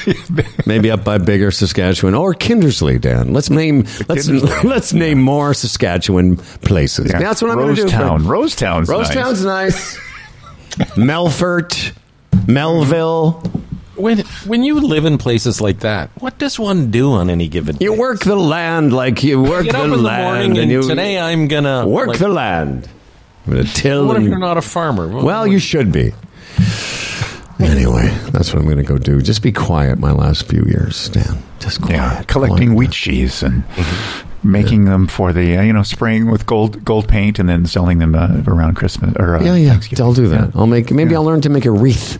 [laughs] maybe up by Biggar Saskatchewan or Kindersley, Dan. Let's name let's Kindersley. [laughs] let's name more Saskatchewan places. That's what I'm going to do. Rosetown. Rosetown's nice. Rosetown's nice. Melfort, Melville. When when you live in places like that, what does one do on any given day? You work the land like you work Get the up in the land, and, you today I'm gonna work like, the land. I'm going to till. What if you're not a farmer? Well, you should be. Anyway, that's what I'm going to go do. Just be quiet my last few years, Dan. Just quiet. Yeah, collecting quiet. wheat cheese and making them for the uh, you know spraying with gold gold paint and then selling them uh, around Christmas or uh, Yeah, yeah. I'll do that. I'll make. Maybe I'll learn to make a wreath.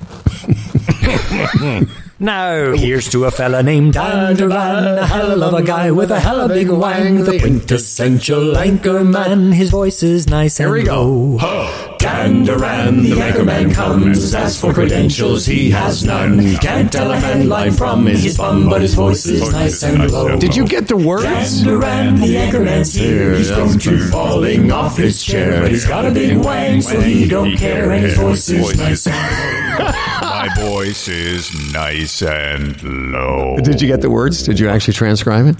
[laughs] [laughs] Now, here's to a fella named Dan Duran, a hell of a guy with a hell of a big wang, the quintessential anchor man. His voice is nice Here and we go. low. Dan Duran, the anchor man comes. As for credentials, he has none. Can't tell a headline from his bum, but his voice is nice and low. Did you get the words? Duran, the anchor man's here. He's prone to falling off his chair, but he's got a big wang, so he don't care, and his voice is nice and low. [laughs] My voice is nice and low. Did you get the words? Did you actually transcribe it?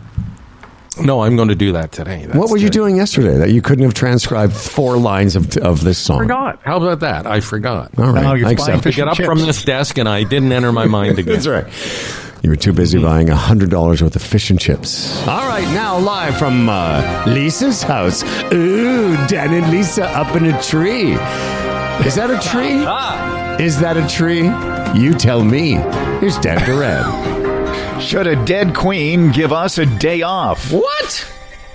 No, I'm going to do that today. That's what were you today. doing yesterday that you couldn't have transcribed four lines of of this song? I Forgot. How about that? I forgot. All right, Now you're I buying accept. fish Get up chips. from this desk, and I didn't enter my mind [laughs] again. That's right. You were too busy buying a hundred dollars worth of fish and chips. All right, now live from uh, Lisa's house. Ooh, Dan and Lisa up in a tree. Is that a tree? [laughs] Is that a tree? You tell me. Here's Dan Duran. [laughs] Should a dead queen give us a day off? what?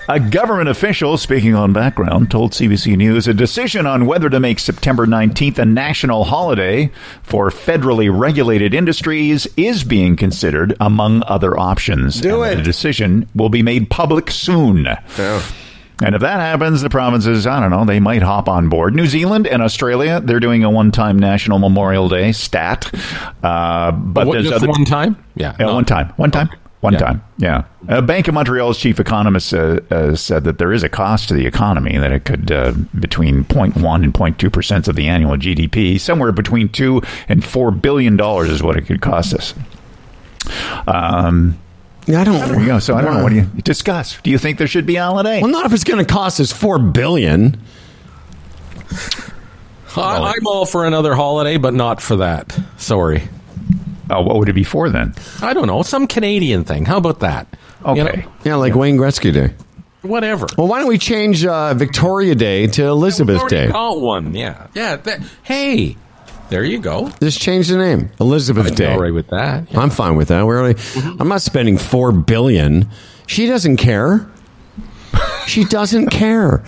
A government official, speaking on background, told CBC News a decision on whether to make September 19th a national holiday for federally regulated industries is being considered among other options. Do And it. The decision will be made public soon. And if that happens, the provinces, I don't know, they might hop on board. New Zealand and Australia, they're doing a one time National Memorial Day stat. Uh, but What, there's just other. one time? Yeah. Yeah, no. one time. One time. One Yeah. time. Yeah. Uh, Bank of Montreal's chief economist uh, uh, said that there is a cost to the economy, that it could uh, between 0.1 and 0.2 percent of the annual GDP, somewhere between two and four billion dollars is what it could cost us. Um, I don't. there you go. So I don't know. What do you discuss? Do you think there should be a holiday? Well, not if it's going to cost us four billion. I, I'm all for another holiday, but not for that. Sorry. Oh, what would it be for then? I don't know. Some Canadian thing. How about that? You know, Okay. Yeah, like Wayne Gretzky Day. whatever. Well, why don't we change uh, Victoria Day to Elizabeth Already Day? got one. Yeah. Yeah. that- hey, there you go. Just change the name, Elizabeth I'd Day. all right with that. Yeah. I'm fine with that. We're only, mm-hmm. I'm not spending four billion. She doesn't care. She doesn't care.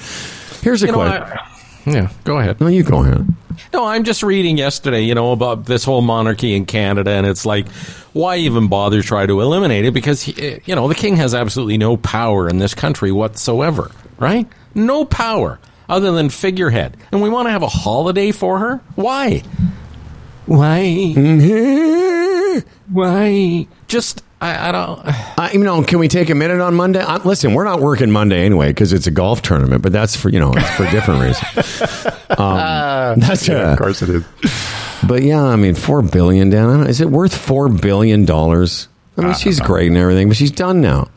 Here's a You know, question. I- yeah. Go ahead. no, you go ahead. No, I'm just reading yesterday, you know, about this whole monarchy in Canada, and it's like, why even bother try to eliminate it? Because, he, you know, the king has absolutely no power in this country whatsoever, right? No power other than figurehead. And we want to have a holiday for her? Why? Why? [laughs] Why? Just, I, I don't. [sighs] Uh, you know, can we take a minute on Monday? Uh, listen, we're not working Monday anyway because it's a golf tournament, but that's for you know it's for a different reason. [laughs] Um, that's Yeah, uh, of course it is. But yeah, I mean, four billion down. I don't know, Is it worth four billion dollars? I mean, she's great and everything, but she's done now.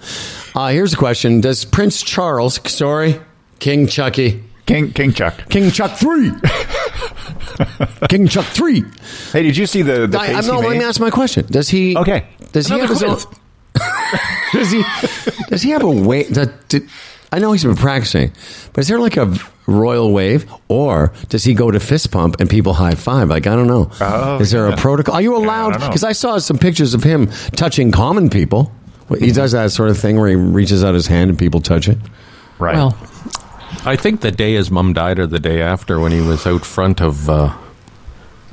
Uh, here's a question: Does Prince Charles, sorry, King Chucky, King King Chuck. King Chuck 3. King Chuck 3. Hey, did you see the the I, face I'm not, let me ask my question. Does he. Okay. Does he have Another his own. [laughs] does he does he have a way that did, I know he's been practicing, but is there like a royal wave or does he go to fist pump and people high five? Like I don't know. Oh, is there yeah. a protocol? Are you allowed? don't know. Because I saw some pictures of him touching common people. He mm-hmm. does that sort of thing where he reaches out his hand and people touch it. Right. Well, I think the day his mum died or the day after when he was out front of uh,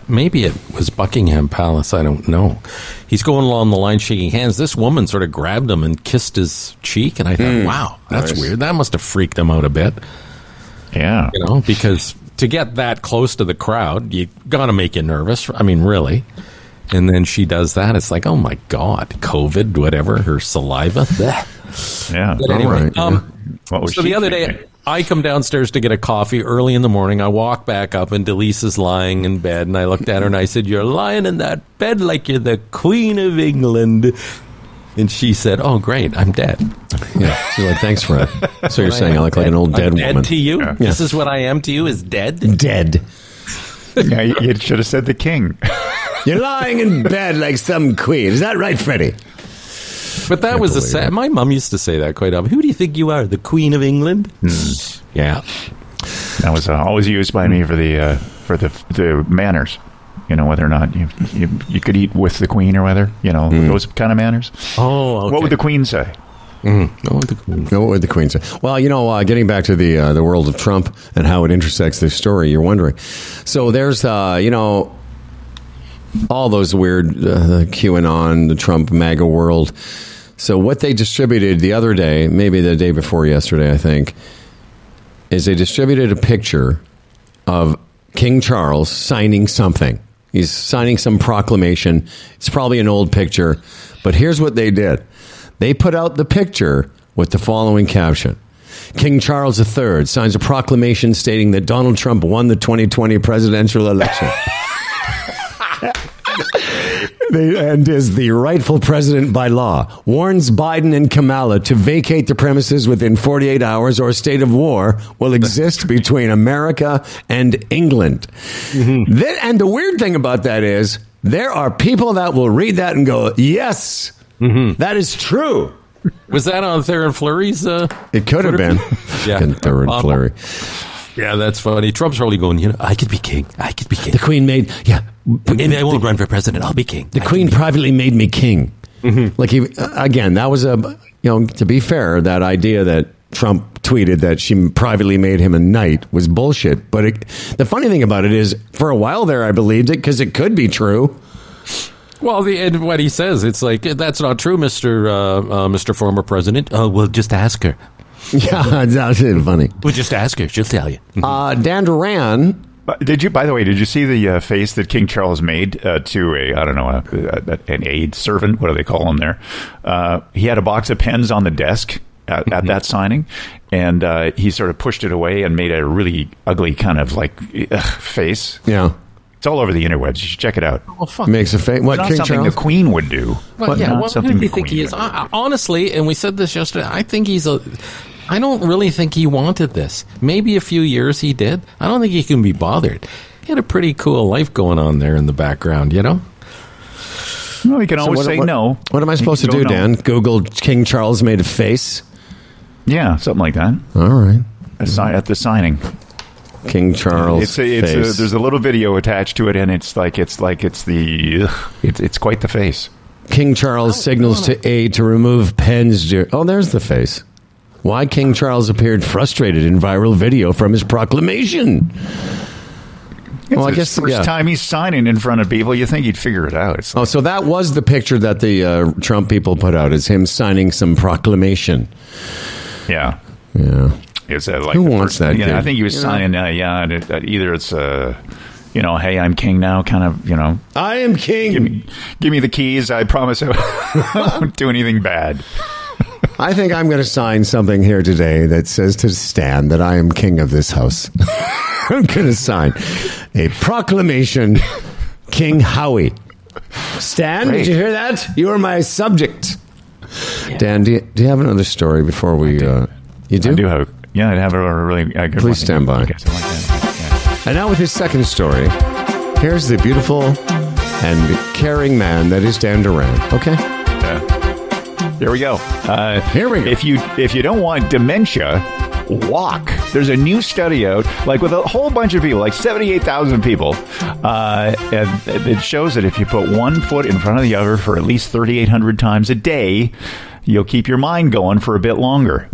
maybe it was Buckingham Palace, I don't know. He's going along the line shaking hands. This woman sort of grabbed him and kissed his cheek and I thought, wow, that's Nice. weird. That must have freaked him out a bit, yeah. you know, because to get that close to the crowd, you got to make you nervous. I mean, really. And then she does that. It's like, oh my God, COVID, whatever, her saliva. [laughs] Yeah. But anyway, right, um, What was so she the other thinking? day, I come downstairs to get a coffee early in the morning. I walk back up, and Delise is lying in bed. And I looked at her and I said, "You're lying in that bed like you're the Queen of England." And she said, "Oh, great, I'm dead." Yeah. She's like, thanks, Fred. So you're saying I look like an old dead I'm dead woman. to you. This is what I am to you. Is dead. Dead. Yeah, you, you should have said the king. You're lying in bed like some queen. Is that right, Freddie? But that was a believe sad. My mum used to say that quite often. Who do you think you are, the Queen of England? Yeah. That was uh, always used by me for the uh, for the the manners. You know whether or not you you, you could eat with the queen or whether you know those kind of manners. Oh, okay. What would the queen say? The Queen. No, what would the Queen say? Well, you know, uh, getting back to the uh, the world of Trump and how it intersects this story, you're wondering. So there's, uh, you know, all those weird uh, QAnon, the Trump MAGA world. So what they distributed the other day, maybe the day before yesterday, I think, is they distributed a picture of King Charles signing something. He's signing some proclamation. It's probably an old picture, but here's what they did. They put out the picture with the following caption. King Charles III signs a proclamation stating that Donald Trump won the 2020 presidential election. [laughs] They, and is the rightful president by law. Warns Biden and Kamala to vacate the premises within 48 hours, or a state of war will exist [laughs] between America and England. Then- and the weird thing about that is, there are people that will read that and go, "Yes, that is true." Was that on Theoren Fleury's? Uh, It could have been. [laughs] Yeah. Um, Fleury. Yeah, that's funny. Trump's probably going, you know, I could be king. I could be king. The Queen made yeah. Maybe I won't run for president. I'll be king. The Queen privately made me king. Like he again, that was a you know. To be fair, that idea that Trump tweeted that she privately made him a knight was bullshit. But it, the funny thing about it is, for a while there, I believed it because it could be true. Well, the, and what he says, it's like that's not true, Mister uh, uh, Mister Former President. Oh, well, just ask her. [laughs] Yeah, that's funny. Well, just ask her. She'll tell you. Uh, Dan Duran. Did you? By the way, did you see the uh, face that King Charles made uh, to a I don't know a, a, an aide servant? What do they call him there? Uh, he had a box of pens on the desk at, at that signing, and uh, he sort of pushed it away and made a really ugly kind of like ugh, face. Yeah, It's all over the interwebs. You should check it out. Well, fuck. makes a face. What Not King something Charles? the Queen would do. Well, yeah, not what, who do you the think Queen he is? would do. I, I- honestly, and we said this yesterday. I think he's a. I don't really think he wanted this. Maybe a few years he did. I don't think he can be bothered. He had a pretty cool life going on there in the background, you know. Well, he can So always what- say what- no. What am I supposed to do, no. Dan? Google King Charles made a face. Yeah, something like that. All right, A si- at the signing. King Charles. It's a, it's face. a, there's a little video attached to it, and it's like it's like it's the it's it's quite the face. King Charles oh, signals to A to remove pens. dur- oh, there's the face. Why King Charles appeared frustrated in viral video from his proclamation. It's Well, I guess, first yeah. time he's signing in front of people. You think he'd figure it out? It's Oh, so that was the picture that the uh, Trump people put out is him signing some proclamation. yeah. Yeah. It's uh, like Who wants first- that Yeah, kid? I think he was You signing. Uh, yeah, uh, either it's uh, you know, hey, I'm king now, kind of. You know, I am king. give me give me the keys. I promise I [laughs] won't do anything bad. I think I'm going to sign something here today that says to Stan that I am king of this house. [laughs] I'm going to sign a proclamation, King Howie. Stan, Great. did you hear that? You are my subject. Dan, do you, do you have another story before we? Uh, you do? I do have Yeah, I'd have a really a good Please one. stand by. I I like that. And now with his second story, here's the beautiful and caring man that is Dan Duran. Okay. Yeah. Here we go. Uh, Here we go. If you if you don't want dementia, walk. There's a new study out, like with a whole bunch of people, like seventy-eight thousand people, uh, and it shows that if you put one foot in front of the other for at least thirty-eight hundred times a day, you'll keep your mind going for a bit longer.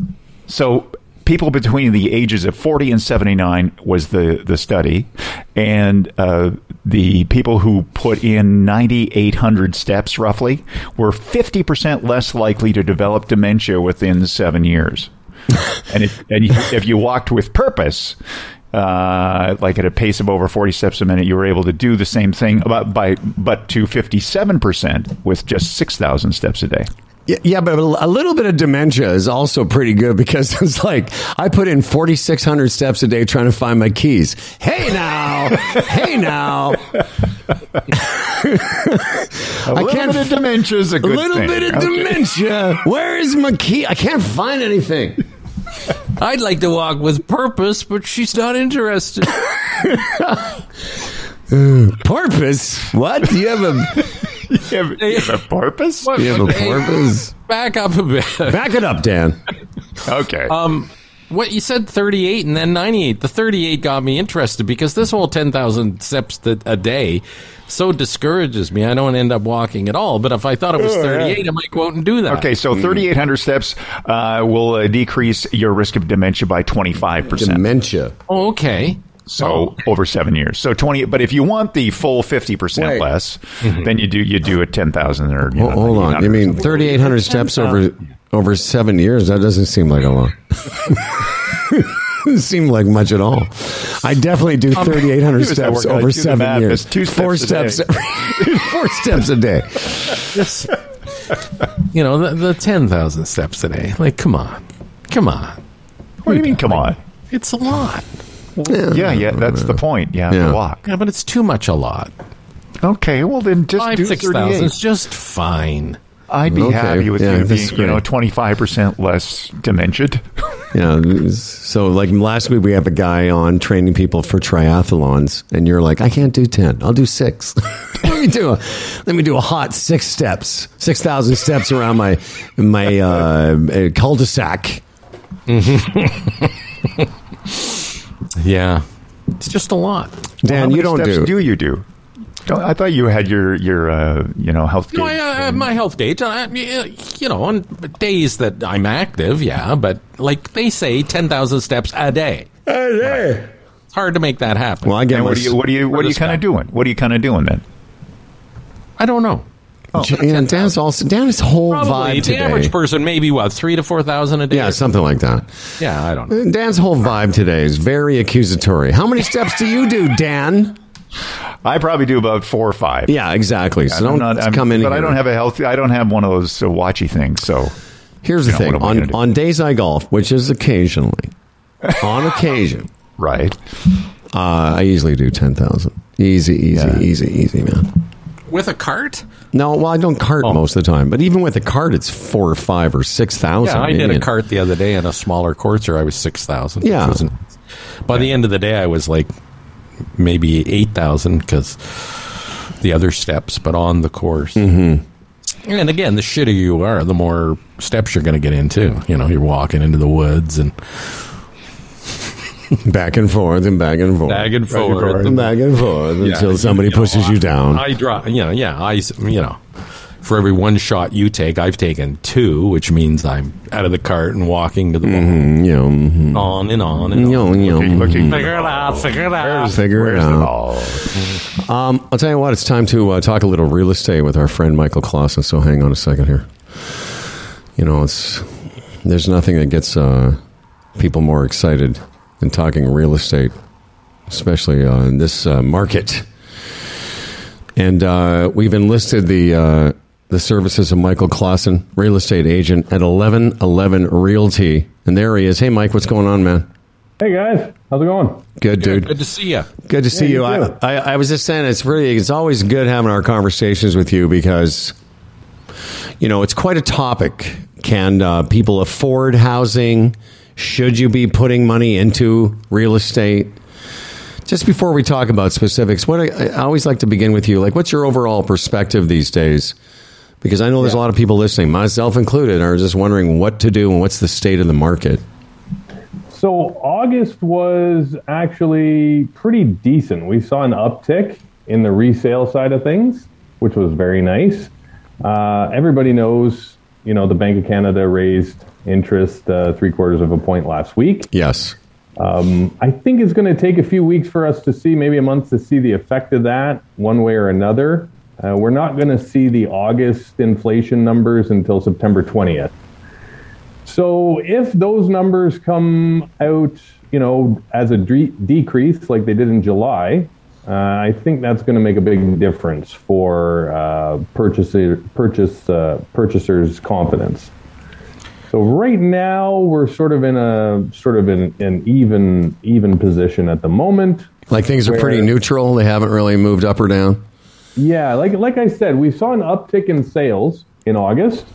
So. People between the ages of 40 and 79 was the, the study. And uh, the people who put in 9,800 steps roughly were 50% less likely to develop dementia within seven years. [laughs] and if, and if you walked with purpose, uh, like at a pace of over 40 steps a minute, you were able to do the same thing about by but to 57% with just 6,000 steps a day. Yeah, yeah, but a little bit of dementia is also pretty good because [laughs] it's like I put in 4,600 steps a day trying to find my keys. Hey now, [laughs] hey now. a little can't bit of dementia is a good A good little thing. bit of Okay. dementia. Where is my key? I can't find anything. I'd like to walk with purpose, but she's not interested. [laughs] purpose? What? Do you have a, [laughs] You have, you have a porpoise? What? you have a porpoise? Back up a bit. [laughs] Back it up, Dan. Okay. Um, what you said 38 and then 98. The 38 got me interested because this whole 10,000 steps a day so discourages me. I don't end up walking at all. But if I thought it was 38, I might go out and do that. Okay, so 3,800 steps uh, will uh, decrease your risk of dementia by 25%. Dementia. Oh, okay. So over seven years. So 20, but if you want the full 50% Wait. less, then you do you do it 10,000 or you know, Hold, hold on. You mean something. 3,800 steps over over seven years? That doesn't seem like a lot. [laughs] doesn't seem like much at all. I definitely do 3,800 Um, He was at steps work, over do seven math. years. That's two Four steps a steps. [laughs] four steps a day. Just, you know, the, the 10,000 steps a day. Like, come on. Come on. What do you mean, come on? It's a lot. Yeah, yeah, that's the point. You have Yeah. to walk. Yeah, but it's too much a lot. Okay, well then just Five, do 6,000 38. is just fine. I'd be Okay, happy with yeah, you being, that's you know, 25% less dementiaed. [laughs] Yeah. So, like last week, we have a guy on training people for triathlons, and you're like, I can't do ten. I'll do six. [laughs] let me do a, let me do a hot six steps, six thousand steps around my my uh, uh, cul-de-sac. [laughs] Yeah. It's just a lot. Dan, How many you don't steps do. do you do? I thought you had your your uh, you know health. No. I, I have my health gauge. I, you know, on days that I'm active, yeah, but like they say, 10,000 steps a day. A day. It's hard to make that happen. Well, I get what do you what do you what are you kind of doing? What are you kind of doing then? I don't know. Yeah, Dan's also Dan's whole Probably vibe the today. average person, maybe what three to four thousand a day. yeah, something like that. yeah, I don't know. Dan's whole vibe today is very accusatory. How many steps do you do, Dan? I probably do about four or five. Yeah, exactly. So I'm don't not- I'm- come in but here. I don't have a healthy. I don't have one of those uh, watchy things. So Here's the You know, thing: what am I on on days I golf, which is occasionally, on occasion, [laughs] right. uh, I easily do ten thousand. Easy, easy, Yeah. easy, easy, man. With a cart? No, well, I don't cart Oh. most of the time, but even with a cart, it's four or five or six thousand. Yeah, I did a cart the other day in a smaller courser. I was six thousand. Yeah. By the end of the day, I was like maybe eight thousand because the other steps, but on the course. Mm-hmm. And again, the shitter you are, the more steps you're going to get into. You know, you're walking into the woods and [laughs] back and forth and back and forth, back and forth. forth. and back and forth Yeah, until somebody you know, pushes you down. I draw, you know, yeah, I, you know, for every one shot you take, I've taken two, which means I'm out of the cart and walking to the Mm, you know, mhm. ball, on and on and You on. know, you know, Looking, looking for Figure it out, figure it out. figure it where's it out. all? Um, I'll tell you what, it's time to uh, talk a little real estate with our friend Michael Clausen. So hang on a second here. You know, it's there's nothing that gets uh, people more excited than talking real estate, especially uh, in this uh, market. And uh, we've enlisted the uh, the services of Michael Clausen, real estate agent at eleven eleven Realty. And there he is. Hey, Mike, what's going on, man? Hey guys, how's it going? Good, dude. Good to see you. Good to see you. you I. I, I was just saying, it's really, it's always good having our conversations with you because, you know, it's quite a topic. Can uh, people afford housing? Should you be putting money into real estate? Just before we talk about specifics, what I, I always like to begin with you. Like, what's your overall perspective these days? Because I know there's a lot of people listening, myself included, are just wondering what to do and what's the state of the market. So August was actually pretty decent. We saw an uptick in the resale side of things, which was very nice. Uh, everybody knows, you know, the Bank of Canada raised interest uh, three quarters of a point last week. Yes. Um, I think it's going to take a few weeks for us to see, maybe a month to see the effect of that one way or another. Uh, we're not going to see the August inflation numbers until September 20th. So if those numbers come out, you know, as a de- decrease like they did in July, uh, I think that's going to make a big difference for uh, purchaser, purchase uh, purchasers' confidence. So right now we're sort of in a sort of in an even even position at the moment. Like things are pretty neutral. They haven't really moved up or down. Yeah, like like I said, we saw an uptick in sales in August,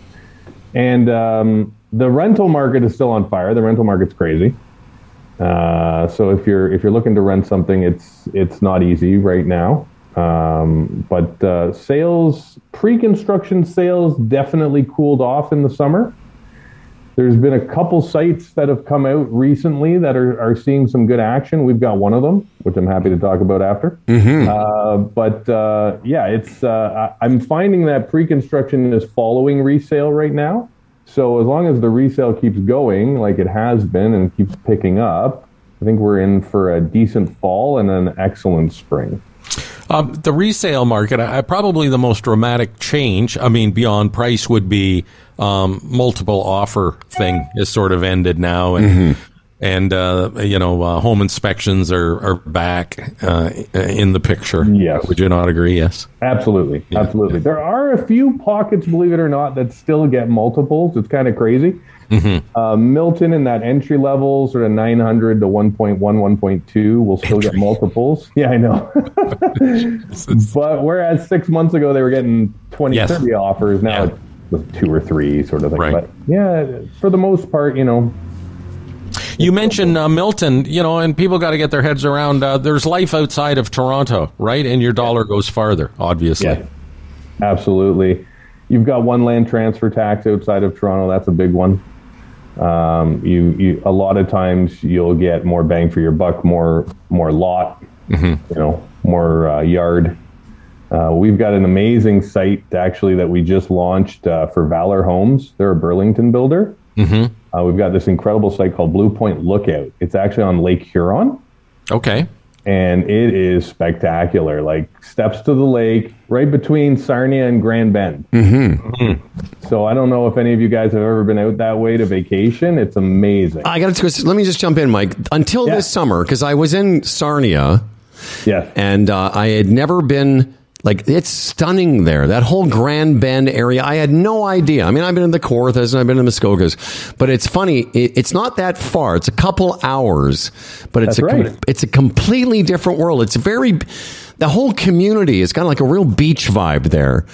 and um, the rental market is still on fire. The rental market's crazy. Uh, so if you're if you're looking to rent something, it's it's not easy right now. Um, but uh, sales, pre-construction sales, definitely cooled off in the summer. There's been a couple sites that have come out recently that are, are seeing some good action. We've got one of them, which I'm happy to talk about after. Uh, but uh, yeah, it's uh, I- I'm finding that pre-construction is following resale right now. So as long as the resale keeps going like it has been and keeps picking up, I think we're in for a decent fall and an excellent spring. Um, the resale market, I, probably the most dramatic change, I mean, beyond price would be um, multiple offer thing is sort of ended now. And, and uh, you know, uh, home inspections are, are back uh, in the picture. Yes. Would you not agree? Yes. Absolutely, absolutely. There are a few pockets, believe it or not, that still get multiples. It's kind of crazy. Uh, Milton in that entry level, sort of 900 to 1.1, 1.2, will still get multiples. [laughs] Yeah, I know. [laughs] but whereas six months ago they were getting 20, Yes. 30 offers, now Yeah. it's two or three sort of thing. Right. But yeah, for the most part, you know, You mentioned uh, Milton, you know, and people got to get their heads around. Uh, there's life outside of Toronto, right? And your dollar goes farther, obviously. Yeah, absolutely. You've got one land transfer tax outside of Toronto. That's a big one. Um, you, you a lot of times you'll get more bang for your buck, more more lot, you know, more uh, yard. Uh, we've got an amazing site actually that we just launched uh, for Valor Homes. They're a Burlington builder. Uh, we've got this incredible site called Blue Point Lookout. It's actually on Lake Huron Okay. and it is spectacular. Like steps to the lake, right between Sarnia and Grand Bend. Mm-hmm. So I don't know if any of you guys have ever been out that way to vacation. It's amazing. I got to let me just jump in, Mike. Until Yeah. this summer, because I was in Sarnia yes. and uh, I had never been. Like it's stunning there. That whole Grand Bend area, I had no idea. I mean, I've been in the Kawarthas and I've been in the Muskokas, but it's funny. It, it's not that far. It's a couple hours, but it's That's a right. it's a completely different world. It's very the whole community is kind of like a real beach vibe there,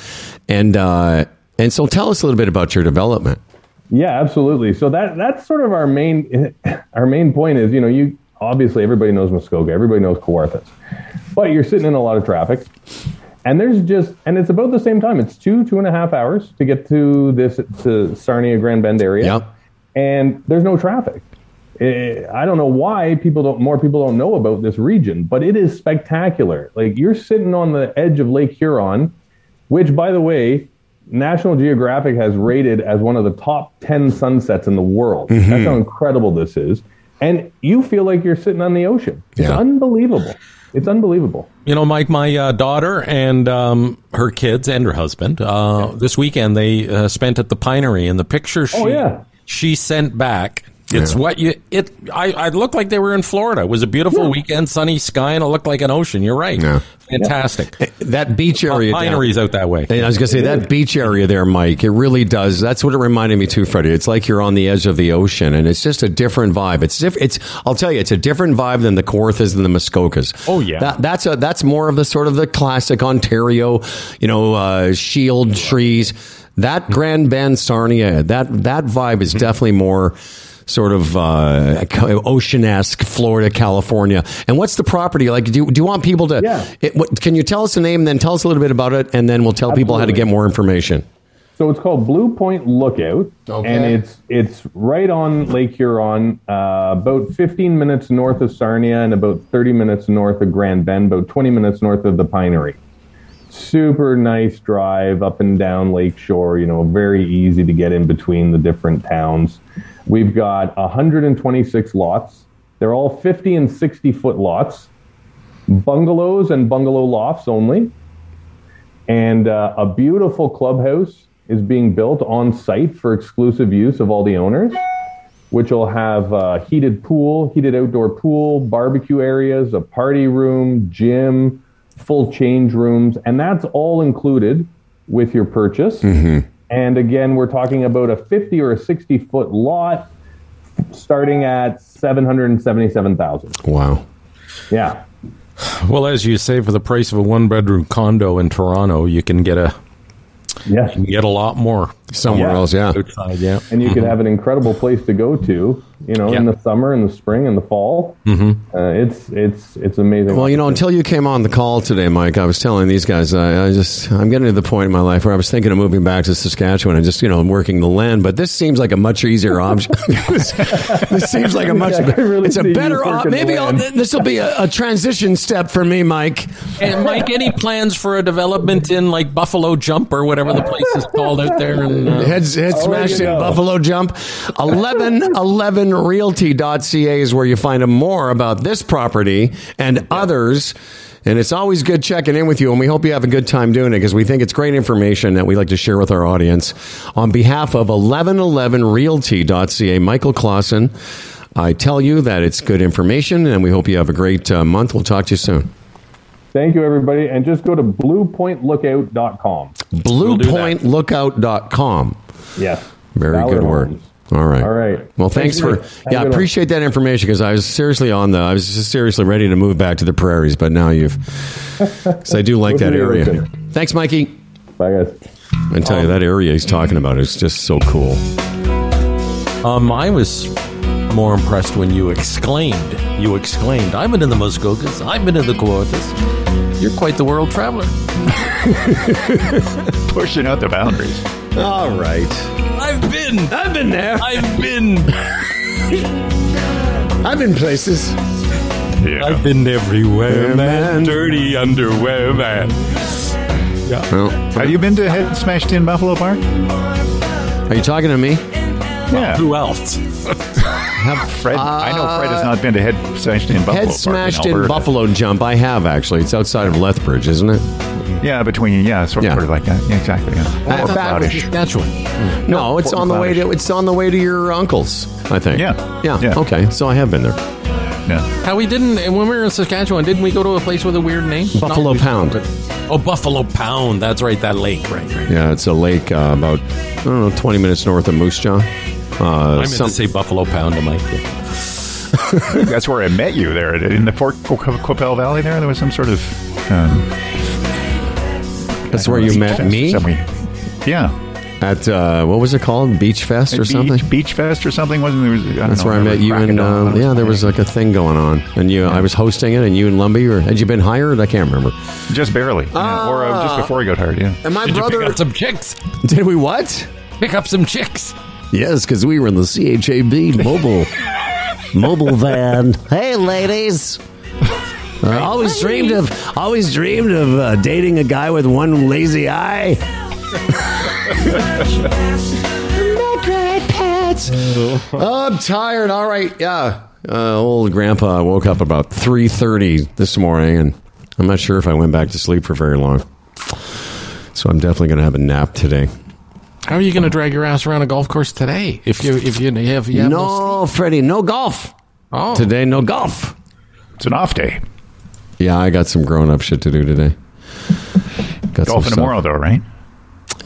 and uh, and so tell us a little bit about your development. Yeah, absolutely. So that that's sort of our main [laughs] our main point is, you know, you obviously everybody knows Muskoka, everybody knows Kawarthas, but you're sitting in a lot of traffic, and there's just and it's about the same time. It's two two and a half hours to get to this to Sarnia Grand Bend area, Yep. and there's no traffic. Eh, I don't know why people don't more people don't know about this region, but it is spectacular. Like you're sitting on the edge of Lake Huron, which by the way, National Geographic has rated as one of the top 10 sunsets in the world. That's how incredible this is. And you feel like you're sitting on the ocean. It's Yeah. unbelievable. It's unbelievable. You know, Mike, my uh, daughter and um, her kids and her husband uh, this weekend they uh, spent at the Pinery, and the picture she Oh, yeah. she sent back. It's Yeah. what you it. I, I looked like they were in Florida. It was a beautiful weekend, sunny sky, and it looked like an ocean. You're right. Yeah. Fantastic. That beach area, down- Pinery's out that way. And I was going to say that beach area there, Mike. It really does. That's what it reminded me too, Freddie. It's like you're on the edge of the ocean, and it's just a different vibe. It's diff- It's. I'll tell you, it's a different vibe than the Kawarthas and the Muskokas. Oh, yeah. that, that's a that's more of the sort of the classic Ontario, you know, uh, shield trees. That Grand Bend Sarnia, that that vibe is definitely more sort of uh, ocean-esque Florida, California. And what's the property like? Do you, do you want people to? Yeah. It, what, can you tell us the name? and Then tell us a little bit about it, and then we'll tell people how to get more information. So it's called Blue Point Lookout, Okay. and it's it's right on Lake Huron, uh, about 15 minutes north of Sarnia and about 30 minutes north of Grand Bend, about 20 minutes north of the Pinery. Super nice drive up and down Lake Shore. You know, very easy to get in between the different towns. We've got 126 lots. They're all 50 and 60 foot lots, bungalows and bungalow lofts only and uh, a beautiful clubhouse is being built on site for exclusive use of all the owners, which will have a heated pool, heated outdoor pool, barbecue areas, a party room, gym, full change rooms, and that's all included with your purchase. And again, we're talking about a 50 or a 60 foot lot starting at 777,000. Wow. Yeah. Well, as you say, for the price of a one bedroom condo in Toronto, you can get a Yes. you can get a lot more Somewhere Yeah. else, yeah. outside. Yeah, and you could mm-hmm. have an incredible place to go to, you know, in the summer, in the spring, in the fall. Mm-hmm. Uh, it's it's it's amazing. Well, you know, until you came on the call today, Mike, I was telling these guys, I, I just, I'm getting to the point in my life where I was thinking of moving back to Saskatchewan and just, you know, working the land. But this seems like a much easier option. [laughs] this, this seems like a much, [laughs] Yeah, really it's a better, op- working the maybe this will be a, a transition step for me, Mike. and Mike, any plans for a development in like Buffalo Jump or whatever the place is called out there? And uh, Head, head I'll smashed in know. Buffalo Jump. 1111realty.ca is where you find more about this property and others. And it's always good checking in with you, and we hope you have a good time doing it because we think it's great information that we like to share with our audience. On behalf of 1111realty.ca, Michael Clausen, I tell you that it's good information, and we hope you have a great uh, month. We'll talk to you soon. Thank you, everybody, and just go to bluepointlookout.com. Bluepointlookout.com. Yes. Very good word. Homes. All right. All right. Well, thanks, Thanks, for Mike. Have yeah. a good one. appreciate that information because I was seriously on the. I was just seriously ready to move back to the prairies, but now you've. [laughs] Because I do like that area. later. Thanks, Mikey. Bye, guys. I tell you that area he's talking about is just so cool. um, I was more impressed when you exclaimed. You exclaimed, "I've been in the Muskokas. I've been in the Kawarthas. You're quite the world traveler." [laughs] Pushing out the boundaries. All right. I've been. I've been there. I've been. [laughs] I've been places. Yeah. I've been everywhere, Yeah, man. man. Dirty underwear, man. Well, Have you been to Head Smashed In Buffalo Park? are you talking to me? Yeah. Who else? [laughs] Fred, I know Fred has not been to Head Smashed In Buffalo Head Park. smashed in Alberta. Buffalo Jump. I have actually. It's outside of Lethbridge, isn't it? Yeah, between yeah, sort, Yeah. sort of like that. Yeah, exactly. Yeah. Fort back- Cloudish. Saskatchewan. No, it's Fort on the way to. Macleod. It's on the way to your uncle's. I think. Yeah. Yeah. Yeah. Okay. So I have been there. Yeah. How we didn't when we were in Saskatchewan? Didn't we go to a place with a weird name? Buffalo Not- Pound. Oh, Buffalo Pound. That's right. That lake. Right. Right. Yeah, it's a lake uh, about I don't know, twenty minutes north of Moose Jaw. Uh, I meant some- to say Buffalo Pound to Mike. [laughs] That's where I met you there in the Fort Co- Co- Valley. There, there was some sort of. Um, that's where you met me Yeah, at uh, what was it called? Beach Fest or beach, something. Beach Fest or something wasn't there? Was, I don't That's know, where I met you and uh, that yeah, there was like a thing going on, and you, I was hosting it, and you and Lumby, or had you been hired? I can't remember. just barely, yeah. or uh, just before he got hired. Yeah, And my Did you brother, pick up some chicks? did we what? Pick up some chicks. Yes, because we were in the CHAB mobile [laughs] mobile van. Hey, ladies. I always dreamed of always dreamed of uh, dating a guy with one lazy eye. Oh, [laughs] I'm tired. All right, yeah. Uh, old grandpa woke up about three thirty this morning, and I'm not sure if I went back to sleep for very long. So I'm definitely going to have a nap today. How are you going to drag your ass around a golf course today? If you if you have you have No, Freddie, no golf oh today. No golf. it's an off day. Yeah, I got some grown up shit to do today. Got some Golfing stuff. tomorrow, though, right?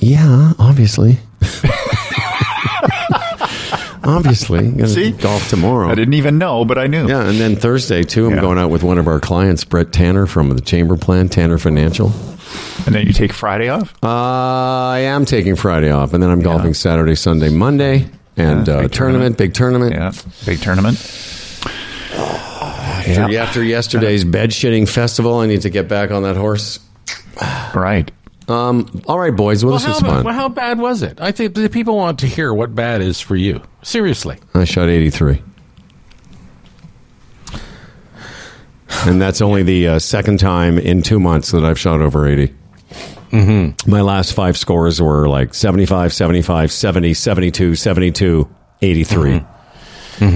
Yeah, obviously. [laughs] obviously, gonna See? golf tomorrow. I didn't even know, but I knew. Yeah, and then Thursday too. I'm Yeah. going out with one of our clients, Brett Tanner from the Chamber Plan, Tanner Financial. And then you take Friday off. Uh, I am taking Friday off, and then I'm golfing Saturday, Sunday, Monday, and Yeah, uh, big tournament, big tournament. Yeah, big tournament. After, after yesterday's bed shitting festival, I need to get back on that horse. [sighs] Right. Um, all right, boys. Well, Well, this ba- fun. well, how bad was it? I think the people want to hear what bad is for you. Seriously. I shot 83. And that's only the uh, second time in two months that I've shot over 80. Mm-hmm. My last five scores were like 75, 75, 70, 72, 72, 83.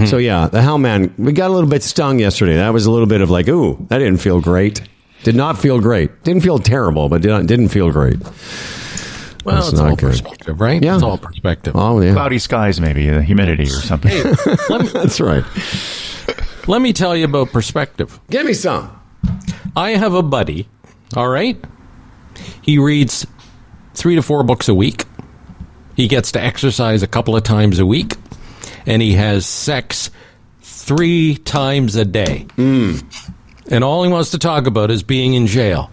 So, yeah, the Hellman, we got a little bit stung yesterday. That was a little bit of like, ooh, that didn't feel great. Did not feel great. Didn't feel terrible, but didn't, didn't feel great. Well, That's it's not all good. perspective, right? Yeah. It's all perspective. Oh, yeah. Cloudy skies, maybe the humidity or something. [laughs] That's right. Let me tell you about perspective. Give me some. I have a buddy, all right? He reads three to four books a week. He gets to exercise a couple of times a week. And he has sex three times a day. Hmm. And all he wants to talk about is being in jail.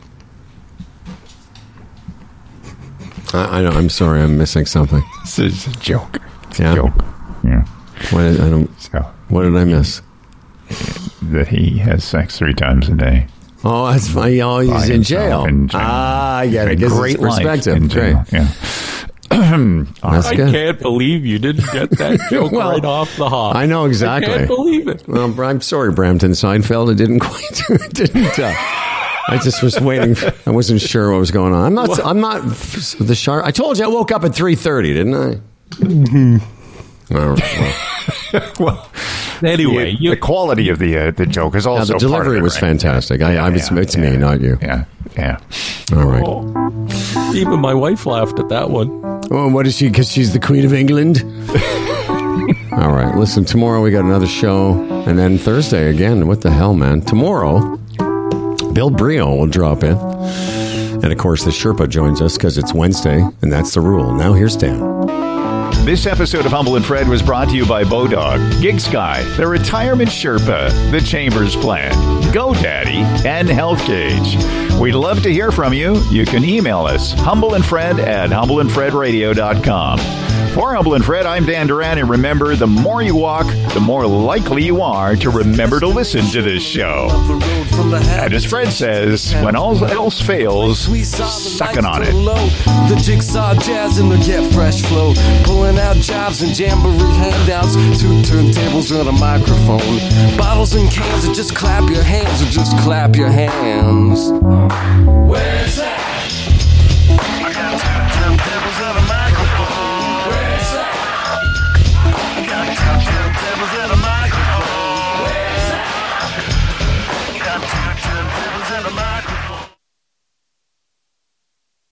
I, I know. I'm sorry. I'm missing something. [laughs] This is a joke. It's Yeah. a joke. Yeah. What did, I don't. So What did I miss? that he has sex three times a day. Oh, that's funny. Oh, he's in jail. in jail. Ah, I get it. Gives great life perspective. in Great. Yeah. [clears throat] That's I can't believe you didn't get that [laughs] joke Well, right off the hop. I know exactly. I can't believe it. Well, I'm sorry, Brampton Seinfeld. It didn't [laughs] quite. It didn't. Uh, I just was waiting. I wasn't sure what was going on. I'm not. I'm not the sharp. I told you I woke up at 3:30, didn't I? Mm-hmm. All right, well, [laughs] well, Anyway, the, you, the quality of the uh, the joke is now, also the part of delivery it, was right? fantastic. I, I was, Yeah, it's yeah, me, not you. Yeah, yeah. All right. even my wife laughed at that one. Oh, what is she? Because she's the Queen of England. [laughs] All right. Listen, tomorrow we got another show, and then Thursday again. What the hell, man? Tomorrow, Bill Brioux will drop in, and of course the Sherpa joins us because it's Wednesday, and that's the rule. Now here's Dan. This episode of Humble and Fred was brought to you by Bodog, GigSky, the Retirement Sherpa, the Chambers Plan, GoDaddy, and Health Gauge. We'd love to hear from you. You can email us, humbleandfred at humbleandfredradio.com. For Humble and Fred, I'm Dan Duran, and remember, the more you walk, the more likely you are to remember to listen to this show. And as Fred says, when all else fails, sucking on it. The jigsaw jazz the get fresh flow. Out jobs and jamboree handouts. Two turntables and a microphone. Bottles and cans, and just clap your hands, or just clap your hands. Where's that?